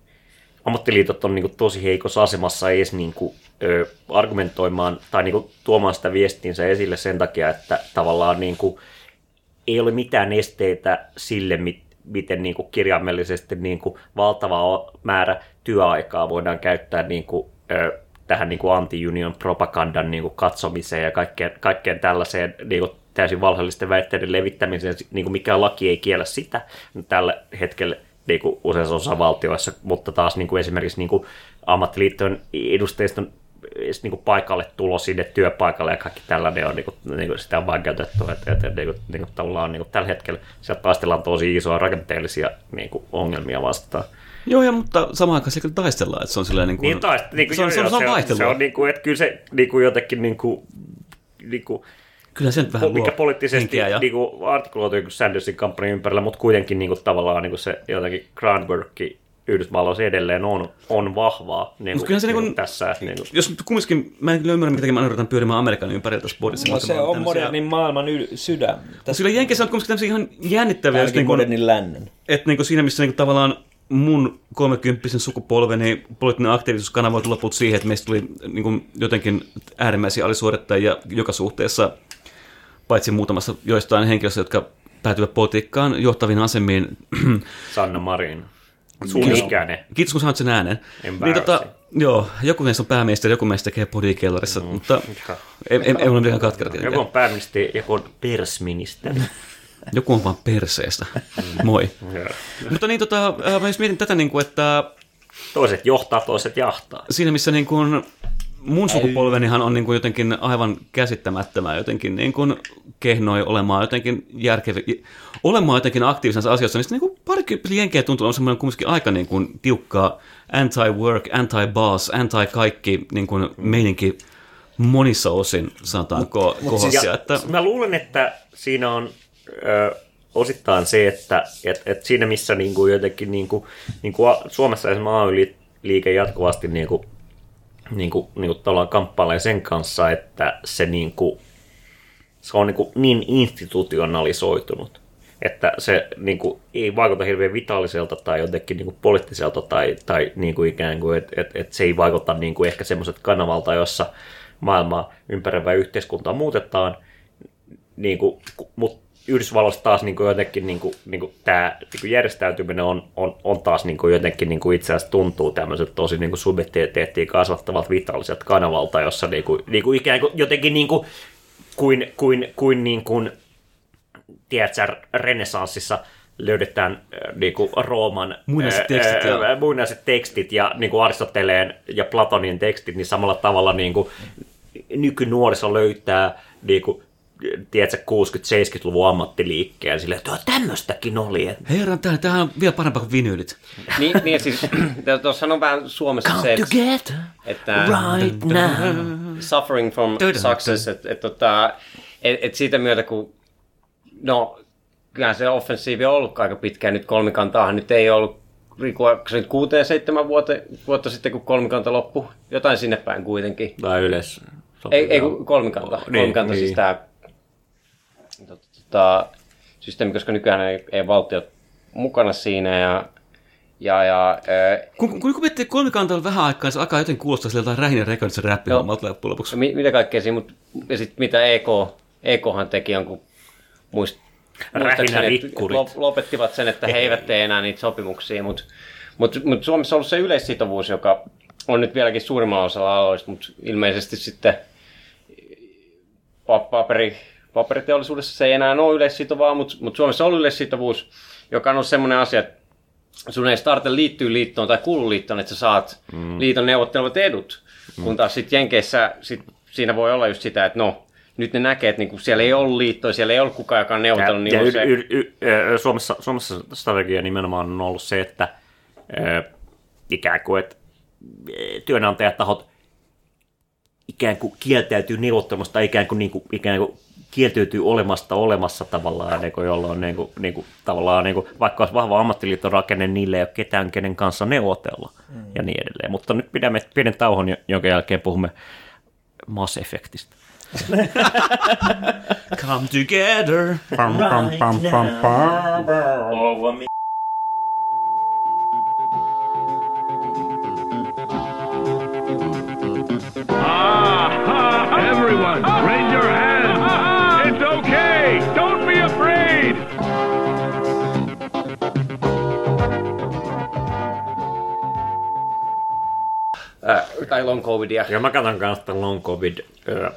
ammattiliitot on niin kuin, tosi heikossa asemassa edes niin kuin, ö, argumentoimaan tai niin kuin, tuomaan sitä viestinsä esille sen takia, että tavallaan niin kuin, ei ole mitään esteitä sille, mit- miten niin kuin kirjaimellisesti niin kuin valtava määrä työaikaa voidaan käyttää niin kuin, tähän niin anti-union propagandan niin kuin katsomiseen ja kaikkeen, kaikkeen tällaiseen niin kuin täysin valheellisten väitteiden levittämiseen, niin kuin mikään laki ei kiellä sitä tällä hetkellä niin kuin useissa osavaltioissa, mutta taas niin kuin esimerkiksi niin kuin ammattiliittojen edustajiston niin kuin paikalle tulo sinne työpaikalle ja kaikki tällainen on, niin kuin, niin kuin sitä on vaikeutettu, että, että niin kuin, niin kuin, tavallaan niin kuin tällä hetkellä sieltä taistellaan tosi isoja rakenteellisia niin kuin, ongelmia vastaan. Joo, ja, mutta samaan aikaan siellä taistellaan, että se on silleen niin kuin... Niin, taas, niin kuin, se, on, se, on, se on vaihtelua. Se on niin kuin, että kyllä se niin kuin jotenkin niin kuin, niin kuin, Kyllä se nyt vähän mikä luo poliittisesti ja... niin kuin, artikuloitu Sandersin kampanjan ympärillä, mutta kuitenkin niin kuin, tavallaan niin kuin se jotenkin groundworki Yhdysvalloissa edelleen on, on vahvaa niin kuin, kyllä se niin niin kuin, kuin- tässä. Niin kuin, Jos kumminkin, mä en kyllä ymmärrä, mitä mä yritän pyörimään Amerikan ympärillä tässä bodissa. No se on modernin maailman yl- sydän. Tässä Sillä Jenkeissä on kumminkin tämmöisiä ihan jännittäviä, ainakin niin modernin lännen. että niin kuin siinä missä niin kuin tavallaan mun 30 sukupolveni poliittinen aktiivisuus kanavoitu loput siihen, että meistä tuli niin kuin jotenkin äärimmäisiä alisuorittajia joka suhteessa, paitsi muutamassa joistain henkilöistä, jotka päätyvät politiikkaan johtaviin asemiin. Sanna Marin. Sun ikäinen. Kiitos, kun sanoit sen äänen. Niin, tota, joo, joku meistä on pääministeri, joku meistä tekee podikellarissa, mm. mutta ei, ei, ei ole mikään katkera Joku on pääministeri, joku on persministeri. Joku on vaan perseestä. Moi. Joo. mutta niin, tota, äh, mä just mietin tätä, niin kuin, että Toiset johtaa, toiset jahtaa. siinä missä niin kuin mun sukupolvenihan on niin kuin jotenkin aivan käsittämättömää jotenkin niin kuin kehnoi olemaan jotenkin järkevi, olemaan jotenkin aktiivisessa asioissa, niin sitten niin kuin parikymppisiä jenkejä tuntuu on semmoinen kumminkin aika niin kuin tiukkaa anti-work, anti-boss, anti-kaikki niin kuin meininki monissa osin, sanotaanko, kohdassa. Ja että, Mä luulen, että siinä on ö, osittain se, että et, et siinä missä niinku jotenkin niinku, niinku a- Suomessa esimerkiksi AY-liike jatkuvasti niinku, niinku, niinku tavallaan kamppailee sen kanssa, että se, niinku, se on niinku niin institutionalisoitunut, että se niinku, ei vaikuta hirveän vitaaliselta tai jotenkin niinku, poliittiselta tai, tai niinku, ikään kuin, että et, et se ei vaikuta niinku, ehkä semmoiset kanavalta, jossa maailmaa ympäröivää yhteiskuntaa muutetaan, niin kuin, mutta Yhdysvalloissa taas niin kuin jotenkin niin kuin, niin kuin tämä niin kuin järjestäytyminen on, on, on taas niin kuin jotenkin niin kuin itse asiassa tuntuu tämmöiseltä tosi niin kuin subjektiviteettia kasvattavalta vitaaliselta kanavalta, jossa niin kuin, niin kuin ikään kuin jotenkin niin kuin, kuin, kuin, kuin, niin kuin tiedätkö, renessanssissa löydetään äh, niin kuin Rooman Muinaiset äh, tekstit ja- äh, muinaiset tekstit ja niin kuin Aristoteleen ja Platonin tekstit, niin samalla tavalla niin kuin nykynuoriso löytää niin kuin tiedätkö, 60-70-luvun ammattiliikkeen silleen, että tämmöistäkin oli. Herran, tämä, tämä on vielä parempaa kuin vinyylit. Niin, niin siis, tuossa on vähän Suomessa se, come että, together että right now. suffering from success, että et, tota, et, et siitä myötä, kun no, kyllähän se offensiivi on ollut aika pitkään nyt kolmikantaahan nyt ei ollut rikua se nyt kuuteen, seitsemän vuotta, vuotta sitten, kun kolmikanta loppui. Jotain sinne päin kuitenkin. Tai yleensä. Ei, ei kolmikanta. Niin, kolmikanta siis niin. tämä tota, systeemi, koska nykyään ei, ei valtiot mukana siinä ja ja, ja ää, Kun, kun, kun miettii kolmikanta on vähän aikaa, niin se alkaa jotenkin kuulostaa sieltä jotain rähinä rekordissa räppihommalta loppujen lopuksi. mi, mitä kaikkea siinä, mut, ja sitten mitä EK, EKhan teki jonkun muist, muistaakseni, lopettivat sen, että he eivät tee enää niitä sopimuksia, mutta mut, mut Suomessa on ollut se yleissitovuus, joka on nyt vieläkin suurimmalla osalla aloista, mutta ilmeisesti sitten pa- paperi, paperiteollisuudessa se ei enää ole yleissitovaa, mutta, mutta Suomessa on ollut yleissitovuus, joka on ollut semmoinen asia, että sun ei tarvitse liittyä liittoon tai kuulu liittoon, että sä saat mm. liiton neuvottelevat edut. Mm. Kun taas sitten Jenkeissä sit, siinä voi olla just sitä, että no, nyt ne näkee, että niinku siellä ei ollut liittoa, siellä ei ollut kukaan, joka on neuvotellut. niin ja y- y- y- Suomessa, Suomessa strategia nimenomaan on ollut se, että ö, ikään kuin, että työnantajatahot ikään kuin kieltäytyy neuvottelemasta, ikään kuin, niin kuin, ikään kuin kieltäytyy olemasta olemassa tavallaan, niin kuin, jolloin niin kuin, niin kuin, tavallaan, niin kuin, vaikka olisi vahva ammattiliiton rakenne, niille ei ole ketään, kenen kanssa neuvotella mm. ja niin edelleen. Mutta nyt pidämme pienen tauon, jo- jonka jälkeen puhumme Mass Effectistä. Come together. Pam, pam, ää, tai long covidia. Ja mä katson kanssa long covid ö,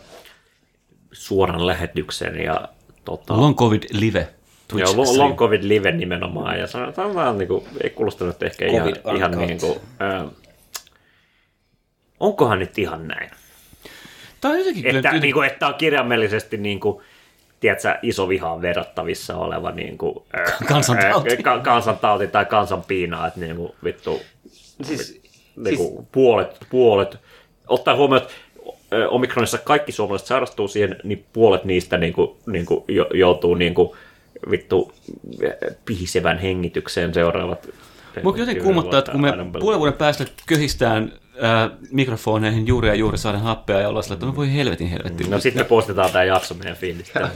suoran lähetyksen ja tota, Long COVID live. Twitch Joo, long, long covid live nimenomaan, ja se on, se on vähän niin kuin, ei kuulostanut ehkä ihan, Covid ihan uncut. niin kuin, äh, onkohan nyt ihan näin? Tämä on jotenkin kyllä Että, jotenkin- niin kuin, että on kirjaimellisesti niin kuin, tiedätkö, iso vihaan verrattavissa oleva niin kuin, äh, Kansantauti. äh, ka, kansantauti tai kansanpiina, että niin kuin, vittu, Siis, niin kuin, puolet, puolet, ottaa huomioon, että Omikronissa kaikki suomalaiset sairastuu siihen, niin puolet niistä niin kuin, niin kuin, jo, joutuu niin kuin, vittu pihisevän hengitykseen seuraavat. Mua jotenkin kummottaa, että kun me puolen vuoden päästä köhistään ää, mikrofoneihin juuri ja juuri saadaan happea ja ollaan sillä, että no voi helvetin helvetin. No sitten me postitaan tämä jakso meidän fiilistä.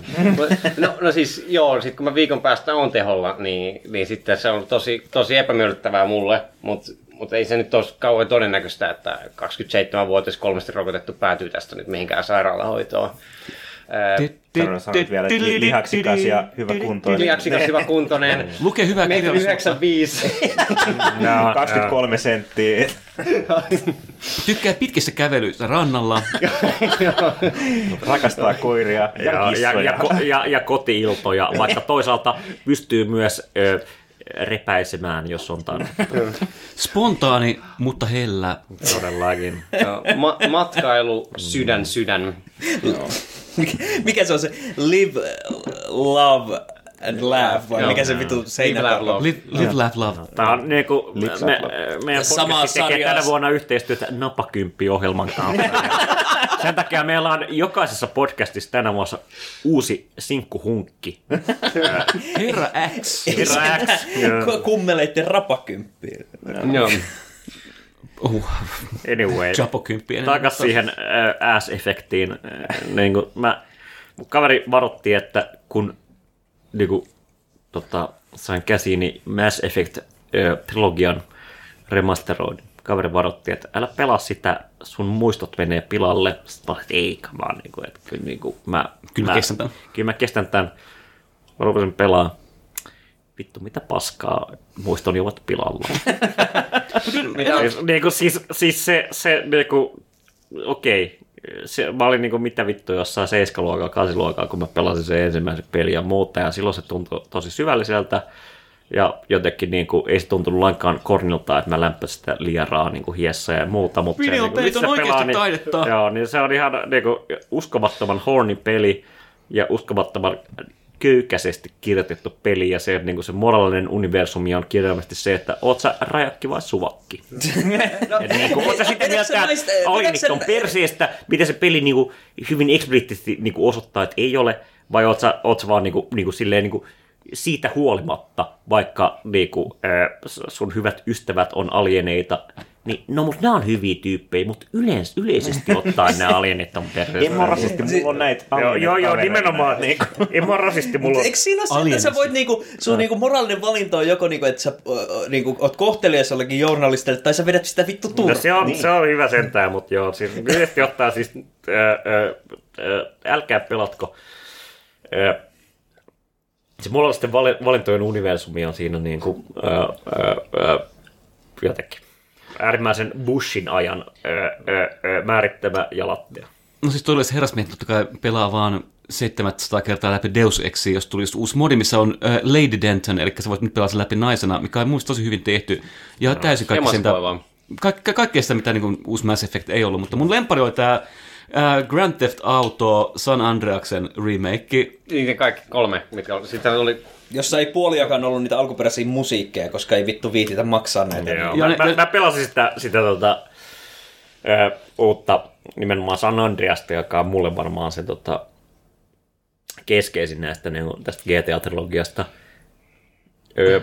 no, no siis joo, sit kun mä viikon päästä on teholla, niin, niin sitten se on tosi, tosi epämiellyttävää mulle, mutta mut ei se nyt ole kauhean todennäköistä, että 27-vuotias kolmesti rokotettu päätyy tästä nyt mihinkään sairaalahoitoon. Sanoit vielä, li- lihaksikas ja hyvä kuntoinen. Liaksikas hyvä kuntoinen. Lukee hyvää Metri kirjallisuutta. 95. No, 23 senttiä. Tykkää pitkissä kävelyistä rannalla. Rakastaa koiria ja, ja, ja, ja, ja koti-iltoja, vaikka toisaalta pystyy myös ö, repäisemään, jos on tarve. Spontaani, mutta hellä. Todellakin. Ma- matkailu, sydän, sydän. Mikä, mikä se on se live, love and laugh, vai Joo. mikä se vitu Live, seinä laugh, love. Live, live laugh, love. Tämä on niin kuin, me, meidän Samaa podcast tekee sarjaa. tänä vuonna yhteistyötä Napakymppi-ohjelman kanssa. Sen takia meillä on jokaisessa podcastissa tänä vuonna uusi sinkkuhunkki. Herra X. Herra X. Ku- Kummeleitten rapakymppi. Joo. Uh, Anyway, Chapo-kymppi takas siihen äh, ass-efektiin. Äh, niin kuin mä, mun kaveri varoitti, että kun niin kuin, tota, sain käsiini Mass Effect äh, trilogian remasteroidin, kaveri varoitti, että älä pelaa sitä, sun muistot menee pilalle. Sitten mä ei, vaan niin kuin, että kyllä, niin kuin, mä, Kyllä mä kestän tämän. Kyllä mä kestän tämän. Mä rupesin pelaa. Vittu, mitä paskaa muistoni ovat pilalla. Siis, niinku, siis, siis se, se niinku, okei, se, mä olin niinku mitä vittu jossain 7-luokalla, 8-luokalla, kun mä pelasin sen ensimmäisen pelin ja muuta, ja silloin se tuntui tosi syvälliseltä, ja jotenkin niinku, ei se tuntunut lainkaan kornilta, että mä lämpäsin sitä lieraa niinku hiessä ja muuta, mutta se, Videopelit niinku, on oikeasti pelaa, niin, taidetta. Joo, niin se on ihan niinku, uskomattoman horny peli, ja uskomattoman köykäisesti kirjoitettu peli, ja se, niin kuin se moraalinen universumi on kirjaimellisesti se, että oot sä rajakki vai suvakki. Et niin kuin, oot sä sitten mieltä, että on perseestä, miten se peli niin kuin, hyvin eksplisiittisesti niin kuin osoittaa, että ei ole, vai oot sä, oot sä vaan niin kuin, niin kuin, silleen, niin kuin, siitä huolimatta, vaikka niin kuin, sun hyvät ystävät on alieneita, niin no mutta nämä on hyviä tyyppejä, mutta yleis- yleisesti ottaen nämä alienit on perseestä. En mä rasisti, mulla on näitä Joo, joo, joo, nimenomaan. Niin En mä ole rasisti, mulla on... Eikö siinä ole se, että sä voit niinku, sun niinku moraalinen valinta on joko niinku, että sä niinku, oot kohtelias jollekin journalistille, tai sä vedät sitä vittu No turpaan. se on, niin. se on hyvä sentään, mutta joo, siis yleisesti ottaa siis, ää, ää, ää, älkää pelatko. Ää, se moraalisten vali- valintojen universumi on siinä niin kuin, ää, ää, ää, jotenkin äärimmäisen Bushin ajan ää, ää, määrittämä ja lattia. No siis todellisessa herrasmiehet totta kai pelaa vaan 700 kertaa läpi Deus Exia, jos tuli just uusi modi, missä on äh, Lady Denton, eli sä voit nyt pelata sen läpi naisena, mikä on mun tosi hyvin tehty. Ja no, täysin kaikki sen, emaskoivaa. ka- ka- kaikkea sitä, mitä niin kuin, uusi Mass Effect ei ollut, mutta mun lempari oli tämä äh, Grand Theft Auto San Andreasen remake. Niitä kaikki kolme, mitkä oli. Sitten oli Jossa ei puoliakaan ollut niitä alkuperäisiä musiikkeja, koska ei vittu viititä maksaa näitä. Joo, Ja mä, ne- mä, ne- mä, pelasin sitä, sitä tota, ää, uutta nimenomaan San Andreasta, joka on mulle varmaan se tota, keskeisin näistä niin tästä GTA-trilogiasta. Öö,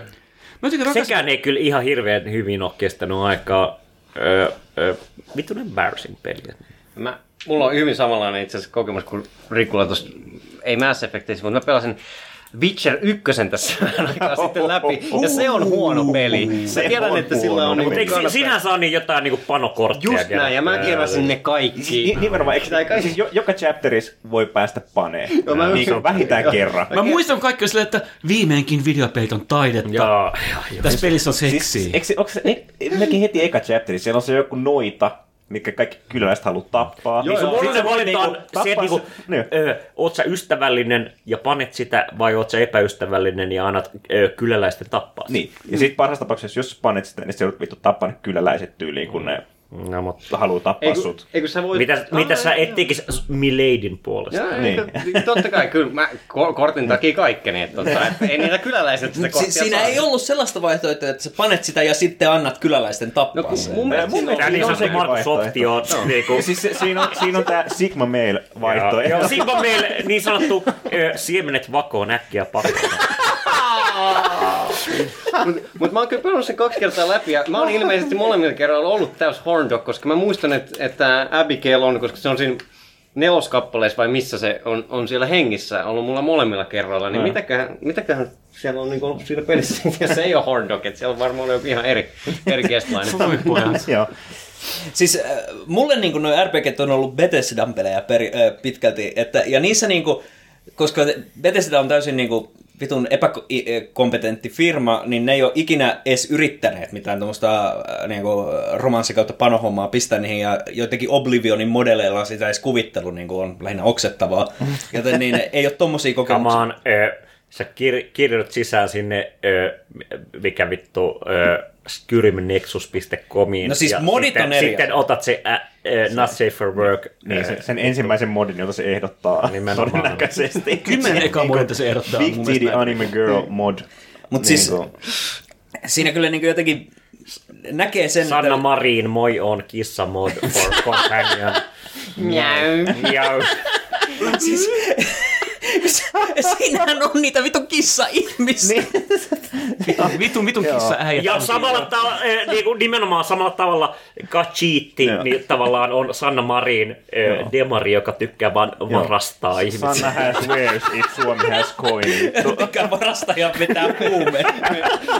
Mä rakastan... sekään ei kyllä ihan hirveän hyvin ole kestänyt aikaa. Öö, öö, vitun embarrassing peli. Mä, mulla on hyvin samanlainen itse asiassa kokemus kuin Rikulla tuossa, ei Mass Effectissa, mutta mä pelasin Witcher 1 tässä vähän aikaa sitten läpi, ja se on huono peli. Mä tiedän, että sillä on Mutta niinku eikö si- sinä saa niin jotain niin panokortteja? Just näin, ja mä keräsin ne Ni- kaikki. Nimenomaan, eikö, Tai kaikki. siis jo, joka chapterissa voi päästä paneen. Joo, mä niin kuin vähintään Joo. kerran. Mä muistan kaikki on silleen, että viimeinkin videopeit on taidetta. Joo, joo, joo. Tässä pelissä on seksiä. Siis, eikö, se- onko se, ei, melkein heti eka chapterissa, siellä on se joku noita, mikä kaikki kyläläiset haluaa tappaa. Joo, Niin sun joo. moraalinen Sit sä voit valinta on niinku se, tappaa niinku, se- niin. ö, oot sä ystävällinen ja panet sitä, vai oot sä epäystävällinen ja annat ö, kyläläisten tappaa? Niin, ja sitten parhaassa tapauksessa, jos panet sitä, niin se joudut vittu tappaa ne kyläläiset tyyliin, kun ne No, mutta haluaa tappaa Eikö, sut. eikö sä voit... mitä, mitä sä et tekisi Miladin puolesta? Joo, Niin. niin. totta kai, kyllä mä ko- kortin takia kaikkeni, että, totta, että ei niitä kyläläiset sitä Si- korttia siinä saa. ei ollut sellaista vaihtoehtoa, että sä panet sitä ja sitten annat kyläläisten tappaa No kun sen. mun mielestä Mun siinä on- Tämä niin Siinä on sekin Markus vaihtoehto. Optio. Niinku, siis se, siinä, on, siinä on tää Sigma Mail vaihtoehto. Joo, siinä on meillä niin sanottu ö, siemenet vakoon äkkiä pakoon. Mutta mut mä oon kyllä pelannut sen kaksi kertaa läpi ja mä oon ilmeisesti molemmilla kerralla ollut täys horn dog, koska mä muistan, että, että Abigail on, koska se on siinä neloskappaleessa vai missä se on, on siellä hengissä ollut mulla molemmilla kerroilla, niin mitäköhän, mitäköhän siellä on niin ollut siinä pelissä, ja se ei ole horn dog, että siellä on varmaan joku ihan eri, eri guestline. Joo. Siis äh, mulle niinku nuo RPG on ollut Bethesdan pelejä per, äh, pitkälti, että, ja niissä niinku, koska Bethesda on täysin niinku vitun epäkompetentti firma, niin ne ei ole ikinä edes yrittäneet mitään tuommoista äh, niinku, romanssi kautta panohommaa pistää niihin, ja jotenkin Oblivionin modeleilla sitä edes kuvittelu niinku, on lähinnä oksettavaa, joten niin ei ole tommosia kokemuksia. Kamaan, ö, sä kir- kirjoitat sisään sinne, ö, mikä vittu, ö, skyrimnexus.comiin. No siis ja modit sitten, on eri Sitten otat se ä, ö, Not Safe for Work. Niin, ö, sen, sen ensimmäisen modin, jota se ehdottaa Nimenomaan. todennäköisesti. Kymmenen ekaa modinta se ehdottaa Big Titty mielestä. Anime Girl mod. Mut siis- kuin- Siinä kyllä niinku jotenkin näkee sen, Sanna Marin, moi on kissa mod for companion. Miau. Miau. siis, siinähän on niitä vittu kissa-ihmisiä. Vitun, vitun kissa äijä. Ja samalla ta- eh, niinku nimenomaan samalla tavalla Kachiitti, Joo. niin tavallaan on Sanna Marin eh, demari, joka tykkää vaan varastaa ihmisiä. Sanna has wares if Suomi has coin. Mikä varasta ja vetää puume.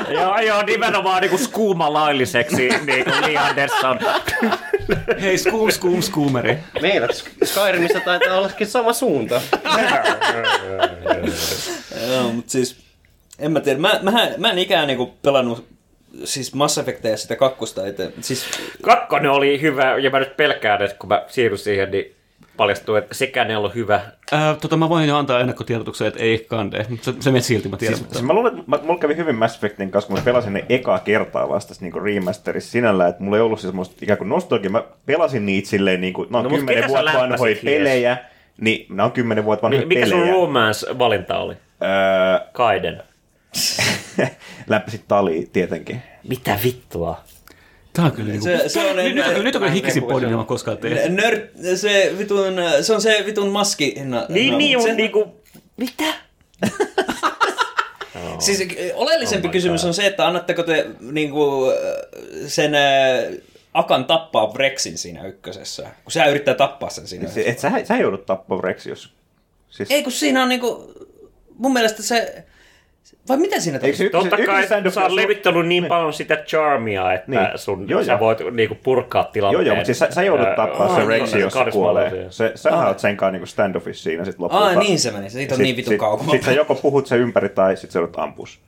joo, joo, nimenomaan niinku skuuma lailliseksi, niinku Lee Anderson. Hei, skuum, skuum, skuumeri. Meillä Skyrimissa taitaa ollakin sama suunta. Joo, mutta siis, en mä tiedä. Mä, mä, mä en ikään niinku pelannut siis Mass Effectia sitä kakkosta. Että, siis, Kakkonen oli hyvä, ja mä nyt pelkään, että kun mä siirryn siihen, niin paljastuu, että sekään ei ollut hyvä. Ää, tota, mä voin jo antaa ennakkotietotuksen, että ei kande, mutta se, se menee silti, mä tiedän. Siis, mutta... siis mä luulen, että mä- mulla kävi hyvin Mass Effectin kanssa, kun mä pelasin ne ekaa kertaa vasta tässä niinku remasterissa sinällään, että mulla ei ollut siis semmoista ikään kuin nostalgia. Mä pelasin niitä silleen, niin kuin, no, No, mut kymmenen ketä sä vuotta vanhoja läppäsit hies? Niin, nämä on kymmenen vuotta vanhoja Mikä sun pelejä. romance-valinta oli? Öö, Kaiden. läppäsit tali tietenkin. Mitä vittua? Tää on kyllä niinku... Se, se on Nyt, nyt, nyt on kyllä hikisin podin, mä koskaan tehnyt. Nörd, se vitun, se on se vitun maski. No, Niin, no, niin, se, mutta niinku... Mitä? Siis äh, oleellisempi Oh my kysymys God. on se, että annatteko te niinku, äh, sen Akan tappaa Brexin siinä ykkösessä, kun sä yrittää tappaa sen siinä. Se, et sä, sä joudut tappaa Rex, jos... Siis, Ei kun siinä on niinku, mun mielestä se, vai mitä siinä tapahtuu? ykkösen- Totta kai ykkösen sä oot levittänyt niin paljon sitä charmia, että Niin. sun, Joo, sä joo. voit niinku purkaa tilanteen. Joo, joo, mutta siis sä, sä joudut tappaa aa, se niin, Rexi, niin, jos se kuolee. Se, sä Aa. oot sen kanssa niinku standoffissa siinä sit lopulta. Aa, niin se meni. Siitä on Sit- niin vitun sit- kaukana. Sit sä joko puhut sen ympäri tai sit sä joudut ampus.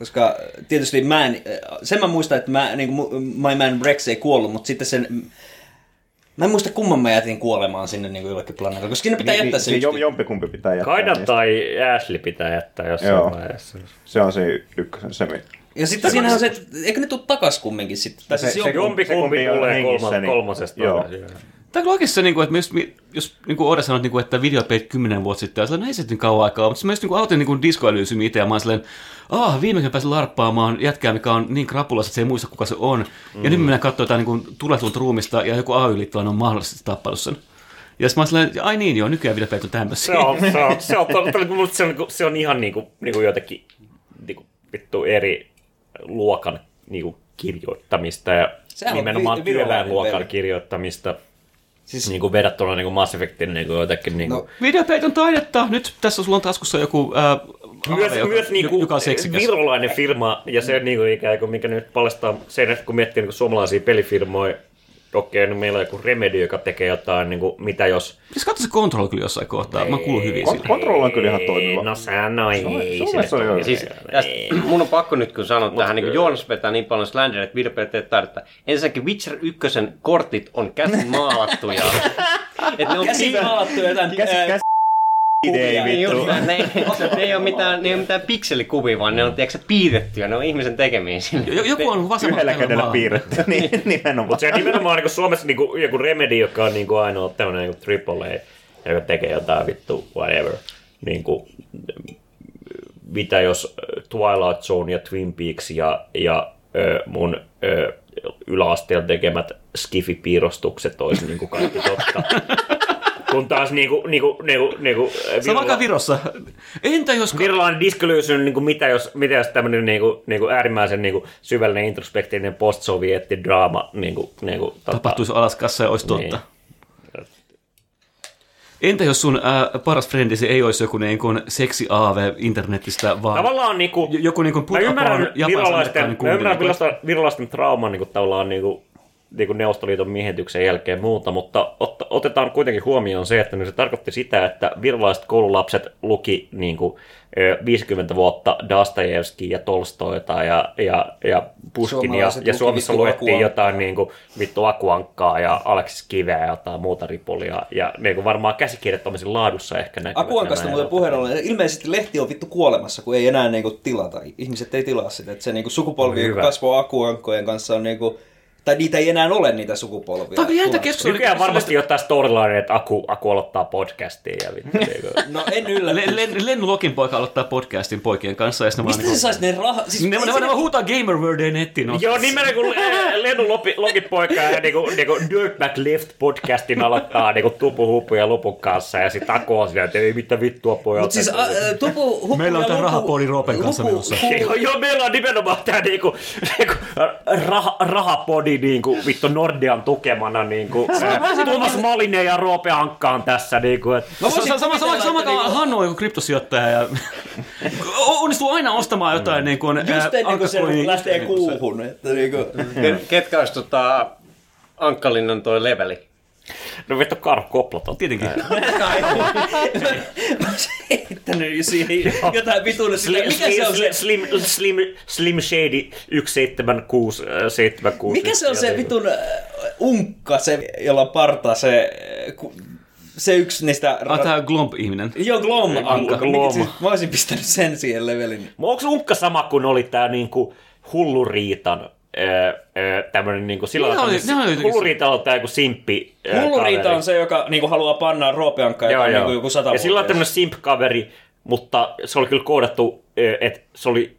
Koska tietysti mä en, sen mä muistan, että mä, niin kuin, My Man Rex ei kuollut, mutta sitten sen, mä en muista kumman mä jätin kuolemaan sinne niin kuin jollekin planeetalle, koska siinä pitää Niin, jättää niin, se niin, yksi jom- jompikumpi pitää jättää. Kaidan niistä. tai Ashley pitää jättää jossain Joo. vaiheessa. Se on se ykkösen semi. Ja sitten siinä on se, että eikö ne tuu takas kumminkin sitten? Tai siis se- joku- se- Jompikumpi kumpi on tulee hengissä, kolma, niin- kolmosesta. joo. takaisin. Tämä on oikeasti se, niin kuin, että jos, jos niin kuin Ode sanoi, että, niin kuin, että videopeit kymmenen vuotta sitten, ja ei se nyt niin kauan aikaa, mutta mä just niin aloitin niin diskoälyysymi itse, ja mä olin silleen, ah, viimekin pääsin larppaamaan jätkää, mikä on niin krapulassa, että se ei muista, kuka se on. Mm. Ja nyt mennään katsoa jotain niin tuletunut ruumista, ja joku AY-liittolainen on mahdollisesti tappanut sen. Ja sitten mä olin silleen, ai niin joo, nykyään videopeit on tämmöisiä. Se on, se on, se on, se on, niinku- se on ihan niinku, niinku jotenkin niinku, vittu eri luokan niinku, kirjoittamista ja Sehän on nimenomaan vi- työväenluokan peli. kirjoittamista. Siis- Siis, niinku verrattuna niinku Mass Effectin niinku jotenkin niinku, No, Videopeit on taidetta, nyt tässä sulla on taskussa joku ää, myös, aave, joka, myös niinku joka on seksikäs. virolainen firma, ja se niinku ikään kuin, mikä nyt paljastaa sen, että kun miettii niinku suomalaisia pelifirmoja, okei, no meillä on joku Remedy, joka tekee jotain, niinku, mitä jos... Siis katso se Control kyllä jossain kohtaa, mä kuulun hyvin sille. Control on kyllä ihan toimiva. No ei. sun mielestä se on jo- Siis, tästä, mun on pakko nyt kun sanoa tähän, niin kuin Joonas vetää niin paljon slanderia, että videopelit ei tarvita. Ensinnäkin Witcher 1 kortit on käsin maalattuja. että ne on käsi piirretty- maalattu jotain... Käsi, ää, käsi idei vittu. ne, ne, ei ole mitään, ne ei ole mitään pikselikuvia, vaan ne on tiedätkö, piirrettyjä, ne on ihmisen tekemiä sinne. Jo- Joku on vasemmalla Yhdellä kädellä piirretty. niin, nimenomaan. Mutta se on nimenomaan niin Suomessa niin kuin, joku Remedy, joka on niin kuin ainoa tämmöinen niin triple A, joka tekee jotain vittu whatever. Niin kuin, mitä jos äh, Twilight Zone ja Twin Peaks ja, ja ö, mun ö, yläasteella tekemät skifipiirrostukset olisi niin kuin kaikki totta. Kun taas niinku, niinku, niinku, niinku, Sama aikaan Virossa. Entä jos... Virolainen Discollusion on niinku, mitä jos, mitä jos tämmöinen niinku, niinku äärimmäisen niinku, syvällinen introspektiivinen post-sovietti draama niinku, niinku, tota, tapahtuisi Alaskassa ja olisi totta. Entä jos sun ää, paras frendisi ei olisi joku niin kuin seksi-aave internetistä, vaan Tavallaan niinku, joku niin kuin mä ymmärrän virolaisten, mä ymmärrän virolaisten, virolaisten trauman niinku, tavallaan niinku, niinku Neuvostoliiton miehityksen jälkeen ja muuta, mutta ot, otetaan kuitenkin huomioon se, että se tarkoitti sitä, että virolaiset koululapset luki niinku, ö, 50 vuotta Dostojevskia ja Tolstoita ja, ja, ja Suomalaiset ja luki Suomessa luettiin jotain niinku, vittu Akuankkaa ja Aleksis Kiveä ja jotain muuta ripolia, ja niinku, varmaan käsikirjoittamisen laadussa ehkä näkyvät Akuankasta muuten puheen ollen, ilmeisesti lehti on vittu kuolemassa, kun ei enää niinku tilata. Ihmiset ei tilaa sitä. Että se niinku sukupolvi, No joka kasvaa akuankkojen kanssa on niinku, tai niitä ei enää ole niitä sukupolvia. Tämä on jännä Tulossa. keskustelu. Nykyään varmasti jotain storyline, että Aku, Aku aloittaa podcastia ja vittu. niinku. No en yllätys. Le- Len- Lennu Lokin poika aloittaa podcastin poikien kanssa. Ja sitten ne vaan Mistä niinku- se sais ne rahat? Siis, Ne, ne, ne, huutaa Gamer Worldeen nettiin. No. Joo, nimenomaan kun äh, Lennu Lopi- Lokipoika ja niinku, niinku Dirt Back Left podcastin aloittaa niinku Tupu Hupu ja Lupun kanssa ja sit Aku on siinä, että ei mitä vittua pojat. Mut siis a, tupu, huppu Meillä on lupu- rahapoodi Roopen kanssa menossa. Joo, joo, meillä on nimenomaan tää niinku, niinku rah, rahapodi niinku vittu Nordean tukemana niinku äh, Tuomas Malinen ja Roope Ankka on tässä niinku, et, Mä Sa- voisin sa- Sama, sama, kuvitella, sama että kuin Hannu on kryptosijoittaja ja onnistuu aina ostamaan jotain niin kuin, Just ennen kuin se lähtee kuuhun. Että niinku, Ket- Ketkä olisi tota, Ankkalinnan toi leveli? No vittu Karl Koplaton. Tietenkin. Mä olisin heittänyt siihen jotain vituille sitä. Slim, Mikä se on se, slim, slim, slim Shady 176, äh, 76. mikä se on se vitun äh, unkka, se, jolla on parta, se, äh, ku- se yksi niistä... Ah, tää Glomp-ihminen. Joo, Glom. Glom. Glom. Siis, mä olisin pistänyt sen siihen levelin. Onko unkka sama kuin oli tää niinku hullu riitan tämmöinen niin sillä tämmönen- ne oli jotenkin- Hulluriita on tämä joku simppi. Hulluriita on se, joka niinku haluaa pannaa roopeankkaa, joka on niinku joku sata Ja sillä on tämmöinen simp-kaveri, mutta se oli kyllä koodattu, että se oli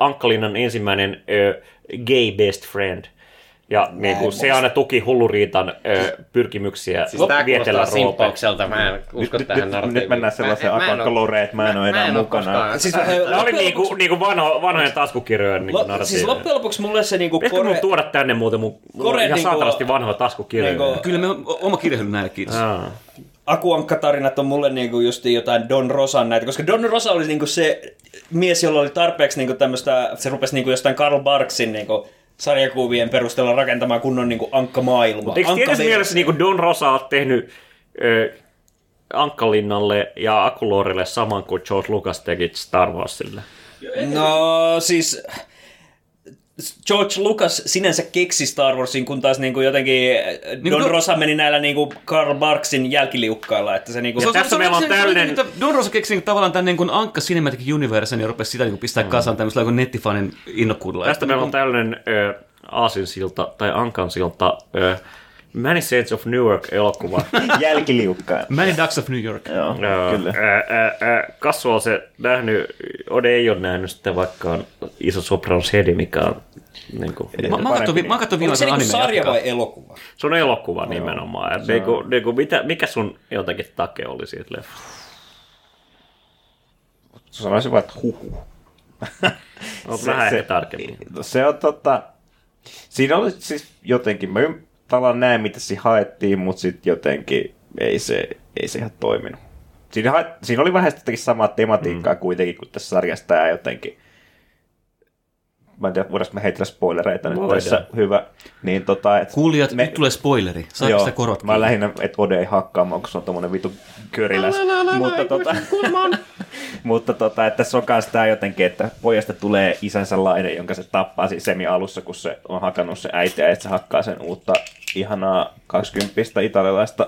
Ankkalinnan ensimmäinen gay best friend. Ja niin kuin, se aina tuki hulluriitan ö, pyrkimyksiä Siis vietellä simppaukselta, mä en usko Nyt, tähän nyt, narratiiviin. nyt mennään sellaiseen Mä- mä en oo- akankaloreen, että mä en ole enää mukana. koskaan- Siis, Tämä oli niinku, niinku vanho, vanhojen taskukirjojen niinku siis narratiivi. loppujen lopuksi mulle se niinku Pitäisikö mun kore... tuoda tänne muuten mun Kore ihan niinku- saatanasti vanhoja taskukirjoja? niinku- Kyllä me oma kirjahylly näille, kiitos. Aa. Akuankka-tarinat on mulle niinku just jotain Don Rosan näitä, koska Don Rosa oli niinku se mies, jolla oli tarpeeksi niinku tämmöistä, se rupesi niinku jostain Karl Barksin niinku sarjakuvien perusteella rakentamaan kunnon niinku ankkamaailmaa. Mutta eikö tietysti mielessä niin Don Rosa on tehnyt ö, Ankkalinnalle ja Akulorille saman kuin George Lucas teki Star Warsille? No siis George Lucas sinänsä keksi Star Warsin, kun taas niinku jotenkin Don Don- Rosa meni näillä niinku Karl Barksin jälkiliukkailla, että se niinku... Se on- tässä meillä on täydellinen- että Don Rosa keksi niinku tavallaan tämän niin kuin Ankka Cinematic Universen ja rupesi sitä niin pistää kasaan tämmöisellä joku nettifanin innokkuudella. Tästä meillä on niinku- tällainen ö, aasinsilta tai ankansilta ö, Many Saints of Newark-elokuva. Jälkiliukkaan. Many Ducks of New York. Joo, Joo, kyllä. ää, ää, ää, Kassu on se nähnyt, Ode ei ole nähnyt sitä vaikka on iso Sopranos Hedi, mikä on niin kuin, Mä, mä katsoin, mä katsoin viime se niinku anime sarja jatkaa. vai elokuva? se on elokuva nimenomaan. Ja niin kuin, niin kuin, mitä, mikä sun jotakin take oli siitä leffasta? Sanoisin vaan, että huhu. On Se- vähän se- ehkä tarkemmin. No se on tota... Siinä oli siis jotenkin, mä ym- tavallaan näen mitä siinä haettiin, mutta sitten jotenkin ei se, ei se ihan toiminut. Siinä, siinä oli vähän jotenkin samaa tematiikkaa mm. kuitenkin kuin tässä sarjassa tämä jotenkin. Mä en tiedä, voidaanko me heitellä spoilereita nyt Voidaan. tässä. Hyvä. Niin tota, et Kuulijat, nyt tulee spoileri. Saako sitä korot mä lähinnä, että Ode ei hakkaamaan, kun se on tommonen vitu köriläs. mutta tota, mutta tota, että tässä on myös tää jotenkin, että pojasta tulee isänsä lainen, jonka se tappaa siinä semi alussa, kun se on hakannut se äitiä, että se hakkaa sen uutta ihanaa 20 italialaista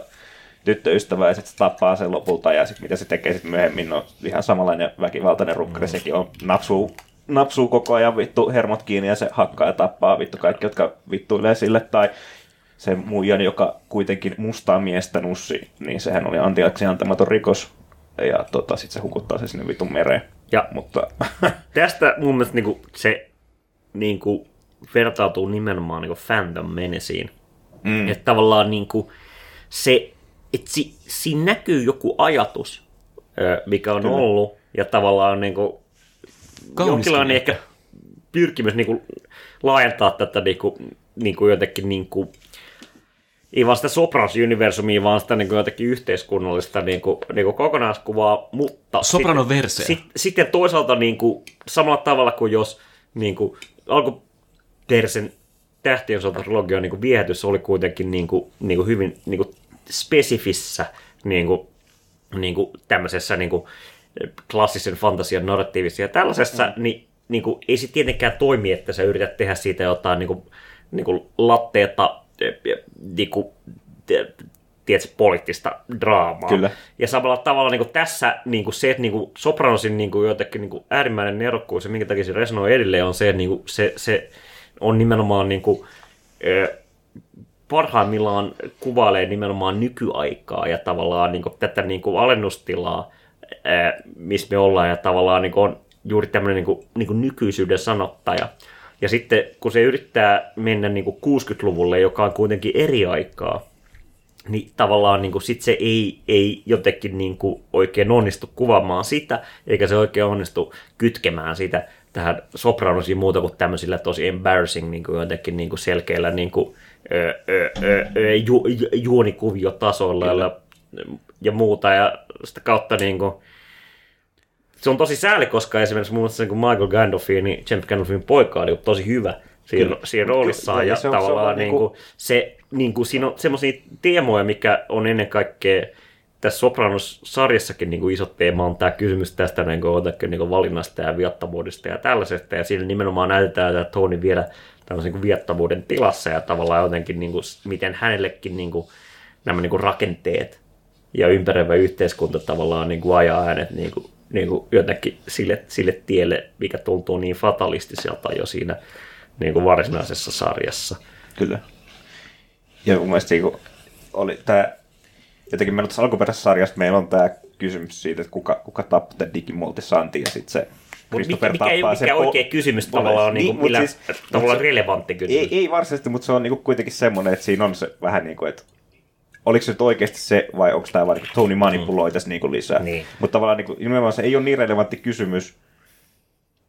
tyttöystävää, ja sitten se tappaa sen lopulta, ja sitten mitä se tekee sitten myöhemmin, on ihan samanlainen väkivaltainen rukkari, sekin on napsuu, napsuu koko ajan vittu hermot kiinni, ja se hakkaa ja tappaa vittu kaikki, jotka vittuilee sille, tai se muijan, joka kuitenkin mustaa miestä nussi, niin sehän oli antiaksi antamaton rikos, ja tota, sitten se hukuttaa se sinne vitun mereen. Ja Mutta tästä mun mielestä niinku, se niinku, vertautuu nimenomaan niinku Phantom Menaceen. Mm. Että tavallaan niinku, se, että si, siinä näkyy joku ajatus, mikä on Kyllä. ollut, ja tavallaan niinku, Jonkinlainen ehkä. pyrkimys niinku, laajentaa tätä niinku, niinku jotenkin niinku, ei vaan sitä Sopranos-universumia, vaan sitä niin kuin jotenkin yhteiskunnallista niin kuin, niin kuin kokonaiskuvaa, mutta... Soprano-verseä. Sitten, sit, sitten toisaalta niin kuin, samalla tavalla kuin jos niin kuin, alkuperäisen tähtien sota trilogian niin kuin viehätys oli kuitenkin niin kuin, niin kuin hyvin niin kuin spesifissä niin kuin, niin kuin tämmöisessä niin kuin klassisen fantasian narratiivissa ja tällaisessa, mm. niin, niin kuin, ei se tietenkään toimi, että sä yrität tehdä siitä jotain niin kuin, niin kuin latteeta niin kuin, tiedätkö, poliittista draamaa. Kyllä. Ja samalla tavalla niin kuin tässä niin kuin se, että niin kuin Sopranosin niin kuin jotenkin niin kuin äärimmäinen nerokkuus ja minkä takia se resonoi edelleen on se, että niin kuin se, se on nimenomaan niin kuin, ö, parhaimmillaan kuvailee nimenomaan nykyaikaa ja tavallaan niin kuin tätä niin kuin alennustilaa, missä me ollaan ja tavallaan niin on juuri tämmöinen niin kuin, niin kuin nykyisyyden sanottaja. Ja sitten kun se yrittää mennä niin kuin 60-luvulle, joka on kuitenkin eri aikaa, niin tavallaan niin kuin sit se ei, ei jotenkin niin kuin oikein onnistu kuvaamaan sitä, eikä se oikein onnistu kytkemään sitä tähän sopranosiin muuta kuin tämmöisillä tosi embarrassing niin kuin jotenkin niin kuin selkeillä niin kuin, ö, ö, ö, ju, ju, juonikuviotasoilla ja muuta, ja sitä kautta niin kuin, se on tosi sääli, koska esimerkiksi muun muassa niin kuin Michael Gandolfini, James Gandolfinin poika oli tosi hyvä siinä, Kyllä. siinä roolissaan, Kyllä, ja se on- se on tavallaan vaan niin niinku- kuin, se, niin kuin, siinä on semmoisia teemoja, mikä on ennen kaikkea tässä Sopranos-sarjassakin niin kuin iso teema on tämä kysymys tästä niin kuin, niin kuin valinnasta ja viattavuudesta ja tällaisesta, ja siinä nimenomaan näytetään tämä Tony vielä tämmöisen niin viattavuuden tilassa, ja tavallaan jotenkin, niin kuin, miten hänellekin niin kuin, nämä niin kuin rakenteet ja ympäröivä yhteiskunta tavallaan niin kuin ajaa hänet niin kuin, niin kuin jotenkin sille, sille tielle, mikä tuntuu niin fatalistiselta jo siinä niin kuin varsinaisessa sarjassa. Kyllä. Ja mun mielestä niinku oli tää, jotenkin meillä tuossa alkuperäisessä sarjassa meillä on tämä kysymys siitä, että kuka, kuka tappoi tämän digimultisantin ja sitten se mikä, Christopher mikä ole tappaa sen mikään po- oikea kysymys tavallaan, on niin, Niin, niin, millä, siis- tavallaan se- relevantti kysymys. Ei, ei varsinaisesti, mutta se on niinku kuitenkin semmoinen, että siinä on se vähän niin kuin, että oliko se nyt oikeasti se, vai onko tämä vain niin Tony manipuloi tässä niin lisää. Niin. Mutta tavallaan niin kuin, nimenomaan se ei ole niin relevantti kysymys,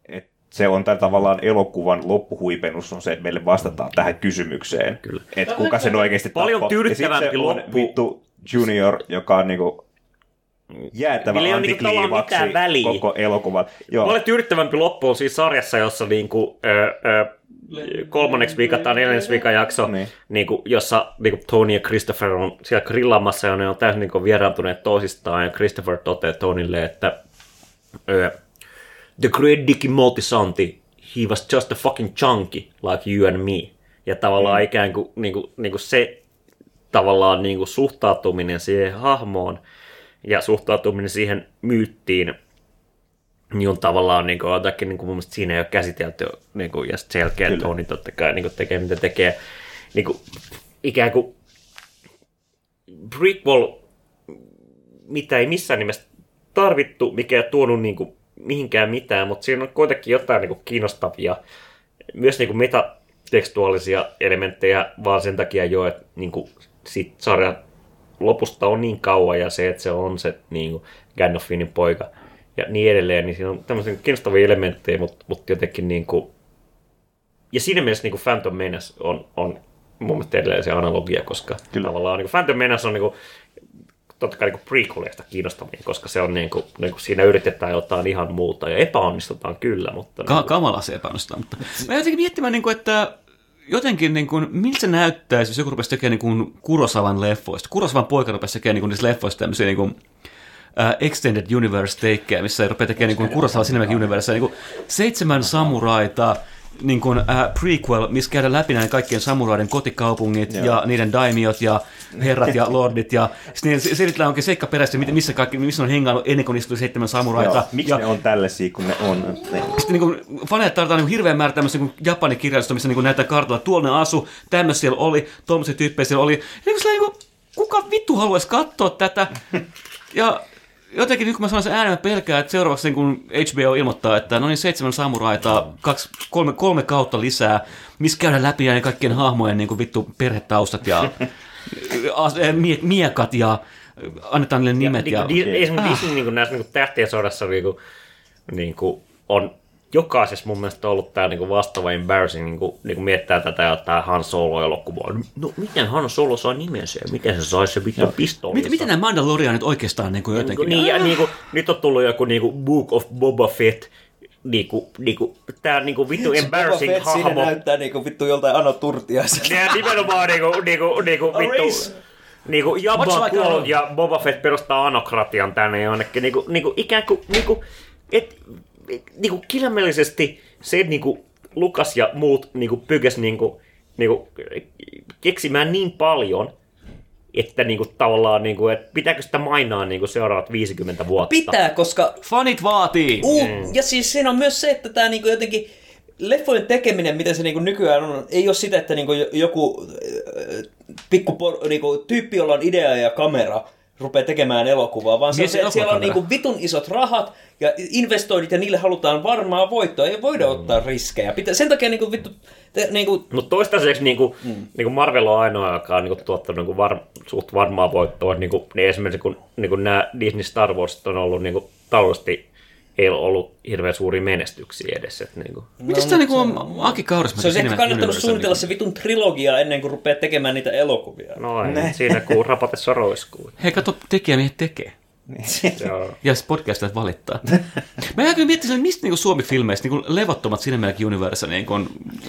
että se on tämän tavallaan elokuvan loppuhuipennus on se, että meille vastataan tähän kysymykseen. Kyllä. Että kuka sen oikeasti Paljon sit tyydyttävämpi se on loppu. vittu Junior, joka on niinku jäätävä Millä niinku tavallaan antikliimaksi mitään väliä. koko elokuvan. Joo. Paljon tyydyttävämpi loppu on siis sarjassa, jossa niinku, ö, ö, kolmanneksi viikon tai neljänneksi viikon jakso, Niin. niin. Niinku, jossa niinku Tony ja Christopher on siellä grillaamassa ja ne on täysin niinku vieraantuneet toisistaan ja Christopher toteaa Tonylle, että The Great Dicky Multisanti, he was just a fucking chunky like you and me. Ja tavallaan mm. ikään kuin, niinku, niinku se tavallaan niinku suhtautuminen siihen hahmoon ja suhtautuminen siihen myyttiin niin on tavallaan niin kuin, jotakin, niin kuin mun mielestä siinä ei ole käsitelty, niin kuin, ja sitten sen jälkeen Kyllä. Tony totta kai niin kuin, tekee mitä tekee. Niin kuin, ikään kuin prequel, mitä ei missään nimessä tarvittu, mikä ei tuonut niin kuin, mihinkään mitään, mutta siinä on kuitenkin jotain niin kuin, kiinnostavia, myös niin kuin, metatekstuaalisia elementtejä, vaan sen takia jo, että niin kuin, sit sarjan lopusta on niin kauan ja se, että se on se niin kuin Gandalfinin poika ja niin edelleen, niin siinä on tämmöisiä kiinnostavia elementtejä, mutta, mutta jotenkin niin kuin, ja siinä mielessä niin kuin Phantom Menace on, on mun mielestä edelleen se analogia, koska Kyllä. Tavallaan niin kuin Phantom Menace on niin kuin, totta kai niin prequelista kiinnostavin, koska se on niin kuin, niin kuin siinä yritetään jotain ihan muuta ja epäonnistutaan kyllä, mutta Ka- niin kuin, kamala se epäonnistuu. Mutta mä jotenkin miettimään, niin kuin, että jotenkin, niin kuin, miltä se näyttäisi, jos joku rupesi tekemään niin kuin Kurosavan leffoista. Kurosavan poika rupesi tekemään niin kuin, niistä leffoista tämmöisiä niin kuin, uh, Extended Universe takejä, missä se rupeaa tekemään niin kuin Kurosawa Cinematic Universe, niin kuin seitsemän samuraita, niin kuin, uh, prequel, missä käydään läpi näiden kaikkien samuraiden kotikaupungit Joo. ja niiden daimiot ja herrat ja lordit ja sitten niiden selitellään oikein seikkaperäisesti, missä, kaikki, missä on hengailu ennen kuin niistä tuli seitsemän samuraita. Joo. Miksi ja, ne on tällaisia, kun ne on? Ne. sitten niin faneille tarvitaan niin hirveän määrä tämmöistä niin japanikirjallisuutta, missä niin näytetään kartalla, tuolla ne asu, tämmöisiä siellä oli, tuommoisia tyyppejä siellä oli. Ja niin kuin, niin kuin, kuka vittu haluaisi katsoa tätä? Ja jotenkin nyt kun mä sanon sen äänen, mä pelkään, että seuraavaksi niin kun HBO ilmoittaa, että no niin seitsemän samuraita, kaksi, kolme, kolme kautta lisää, missä käydään läpi ja kaikkien hahmojen niin kuin vittu perhetaustat ja eh, mie- miekat ja annetaan niille nimet. niin Ja, kuin, di- esimerkiksi Disney niin kuin näissä niin kuin tähtien sodassa niin kuin, niin kuin, on jokaisessa mun mielestä ollut tämä niin kuin vastaava embarrassing, niin kuin, niin kuin miettää tätä jotain Han Solo-elokuvaa. No miten Han Solo sai nimensä ja miten se sai se vittu pistooli? Miten, miten nämä Mandalorianit oikeastaan niin kuin jotenkin? Niin, ja niin kuin, nyt on tullut joku niin kuin Book of Boba Fett, niin kuin, niin kuin, tää niin kuin vittu embarrassing Boba Fett siinä hahmo. näyttää niinku vittu joltain Ano Turtiaiselta. Ja nimenomaan niinku, niinku, niinku vittu... Niinku Jabba on kuollut ja Boba Fett perustaa anokratian tänne jonnekin. Niinku, niinku ikään kuin... Niinku, et, et, niinku kirjaimellisesti se, että niinku Lukas ja muut niinku pykäs niinku, niinku, keksimään niin paljon, että niinku, tavallaan, niinku, että pitääkö sitä mainaa niinku, seuraavat 50 vuotta. Pitää, koska Fanit vaatii! Uh, ja siis siinä on myös se, että tämä niinku jotenkin leffojen tekeminen, miten se niinku nykyään on, ei ole sitä, että niinku joku äh, pikku por, niinku, tyyppi, jolla on idea ja kamera, rupeaa tekemään elokuvaa, vaan se on Mies se, että siellä on niinku vitun isot rahat ja investoinnit ja niille halutaan varmaa voittoa, ei voida ottaa riskejä. Pitää, sen takia niinku vittu, te, niinku, Mutta toistaiseksi niinku, mm. niinku Marvel on ainoa, joka on niinku tuottanut niinku var, suht varmaa voittoa. Niinku, niin esimerkiksi kun niinku nämä Disney Star Wars on ollut niinku, taloudellisesti ei ole ollut hirveän suuria menestyksiä edes. Et, niinku. Miten sitä niin kuin Aki Kaurismäki se olisi ehkä kannattanut suunnitella niin se vitun trilogia ennen kuin rupeaa tekemään niitä elokuvia. No ei, siinä kun rapatessa roiskuu. kuin- Hei, kato, tekijämiehet tekee. Joo. Ja podcastit valittaa. Mä jää kyllä miettimään, mistä niin Suomi-filmeistä niin levottomat Cinematic Universe, niin kuin,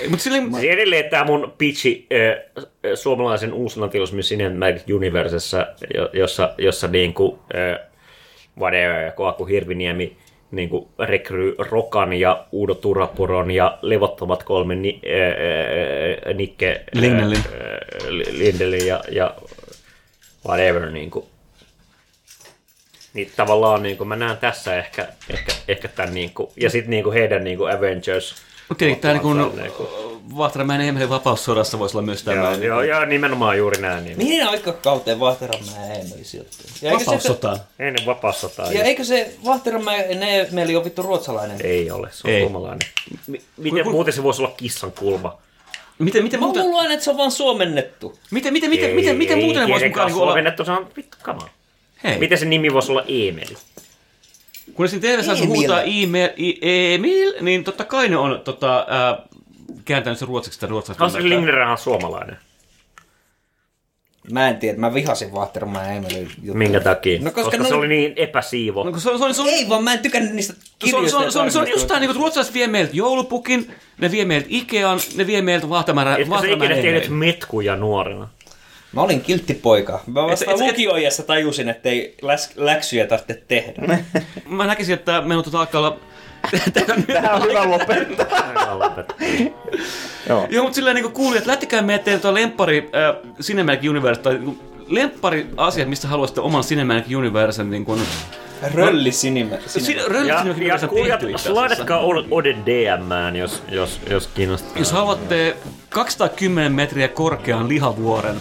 mutta silleen, Siis edelleen tämä mun pitchi äh, suomalaisen uusnatilusmin Cinematic Universessa, jo- jossa, jossa niinku, äh, whatever, ja Koaku Hirviniemi niinku rekryy Rokan ja Uudo Turapuron ja levottomat kolme ni, äh, äh, Nikke äh, Lindelin. äh, Lindelin ja, ja whatever niinku. Niin tavallaan niinku mä näen tässä ehkä, ehkä, ehkä tämän niinku, ja sitten niinku heidän niinku Avengers Mutta tietenkin tämä niin Tälleen, kun- Vahteramäen Eemelin vapaussodassa voisi olla myös Joo, tämmöinen. joo, joo, nimenomaan juuri näin. Niin. Mihin aikakauteen Vahteramäen Eemeli sijoittuu? Ja eikö se, Vapaussotaan. Ennen vapaussotaa. ja eikö se Vahteramäen Eemeli ole vittu ruotsalainen? Ei ole, se on Ei. suomalainen. M- miten muuten se voisi olla kissan kulma? Miten, miten, Mä muuten, luulen aina, että se on vaan suomennettu. miten, miten, miten, miten, miten muuten ne voisi mukaan niinku olla? Slovennettu, se on vittu kama. Hei, Miten se nimi voisi olla Emeli? Kun siinä Emil. huutaa Emil, I- Emil, niin totta kai ne on tota, ää, kääntänyt se ruotsiksi tai ruotsalaisiksi. Astrid Lindgren on suomalainen. Mä en tiedä, mä vihasin Vahteramäen Eemelin juttuja. Minkä takia? No koska, koska ne... se oli niin epäsiivo. No, se on, se on, se on, Ei vaan mä en tykännyt niistä se on, kirjoista. se on, ja se on, se on just tää, niin kuin ruotsalaiset vie meiltä joulupukin, ne vie meiltä Ikean, ne vie meiltä Vahtamäärä, Etkö se Vahtamäärä ikinä tehnyt metkuja nuorena? Mä olin kiltti poika. Mä vasta Et- et- lukioijassa tajusin, että ei läs- läksyjä tarvitse tehdä. Mä näkisin, että meillä on tota alkaa olla... Tämä on hyvä lopettaa. Joo. Joo, mutta silleen niin kuulijat, lähtikää meidän tuo lemppari äh, Cinematic Universe, tai niin lemppari asiat, mistä haluaisitte oman Cinematic Universen niin kuin... Rölli sinime. Si- Rölli Ja, Cinematic ja kuulijat, laitatkaa Ode DMään, jos, jos, jos kiinnostaa. Jos haluatte 210 metriä korkean lihavuoren,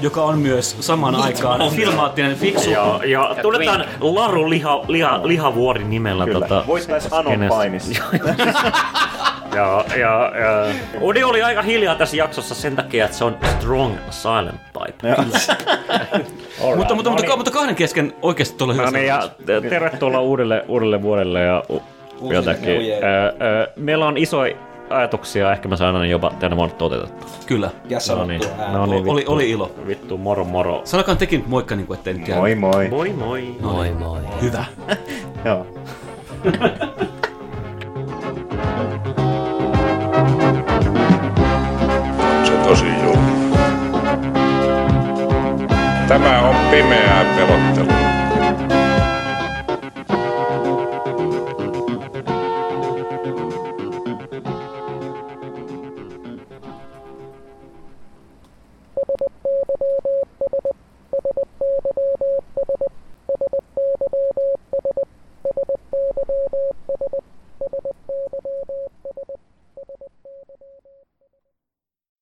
joka on myös samaan aikaan filmaattinen fiksu. Ja, ja tunnetaan Laru liha, liha, Lihavuori nimellä. Kyllä. Tota, Voittaisi Anon painissa. ja, ja, ja, Ode oli aika hiljaa tässä jaksossa sen takia, että se on strong silent type. Mutta, mutta, mutta, mutta kahden kesken oikeasti tuolla No hyvä. niin, ja tervetuloa uudelle, uudelle vuodelle ja u- jotakin. meillä on isoja ajatuksia, ehkä mä saan jopa tänä vuonna toteutettu. Kyllä. Ja No niin, no niin, Oli, vittu, oli ilo. Vittu, moro moro. Sanokaa tekin nyt moikka, niin kuin, ettei nyt jää. Moi moi. Moi moi. Moi moi. Hyvä. Joo. Se tosi. Tämä on pimeää pelottelua.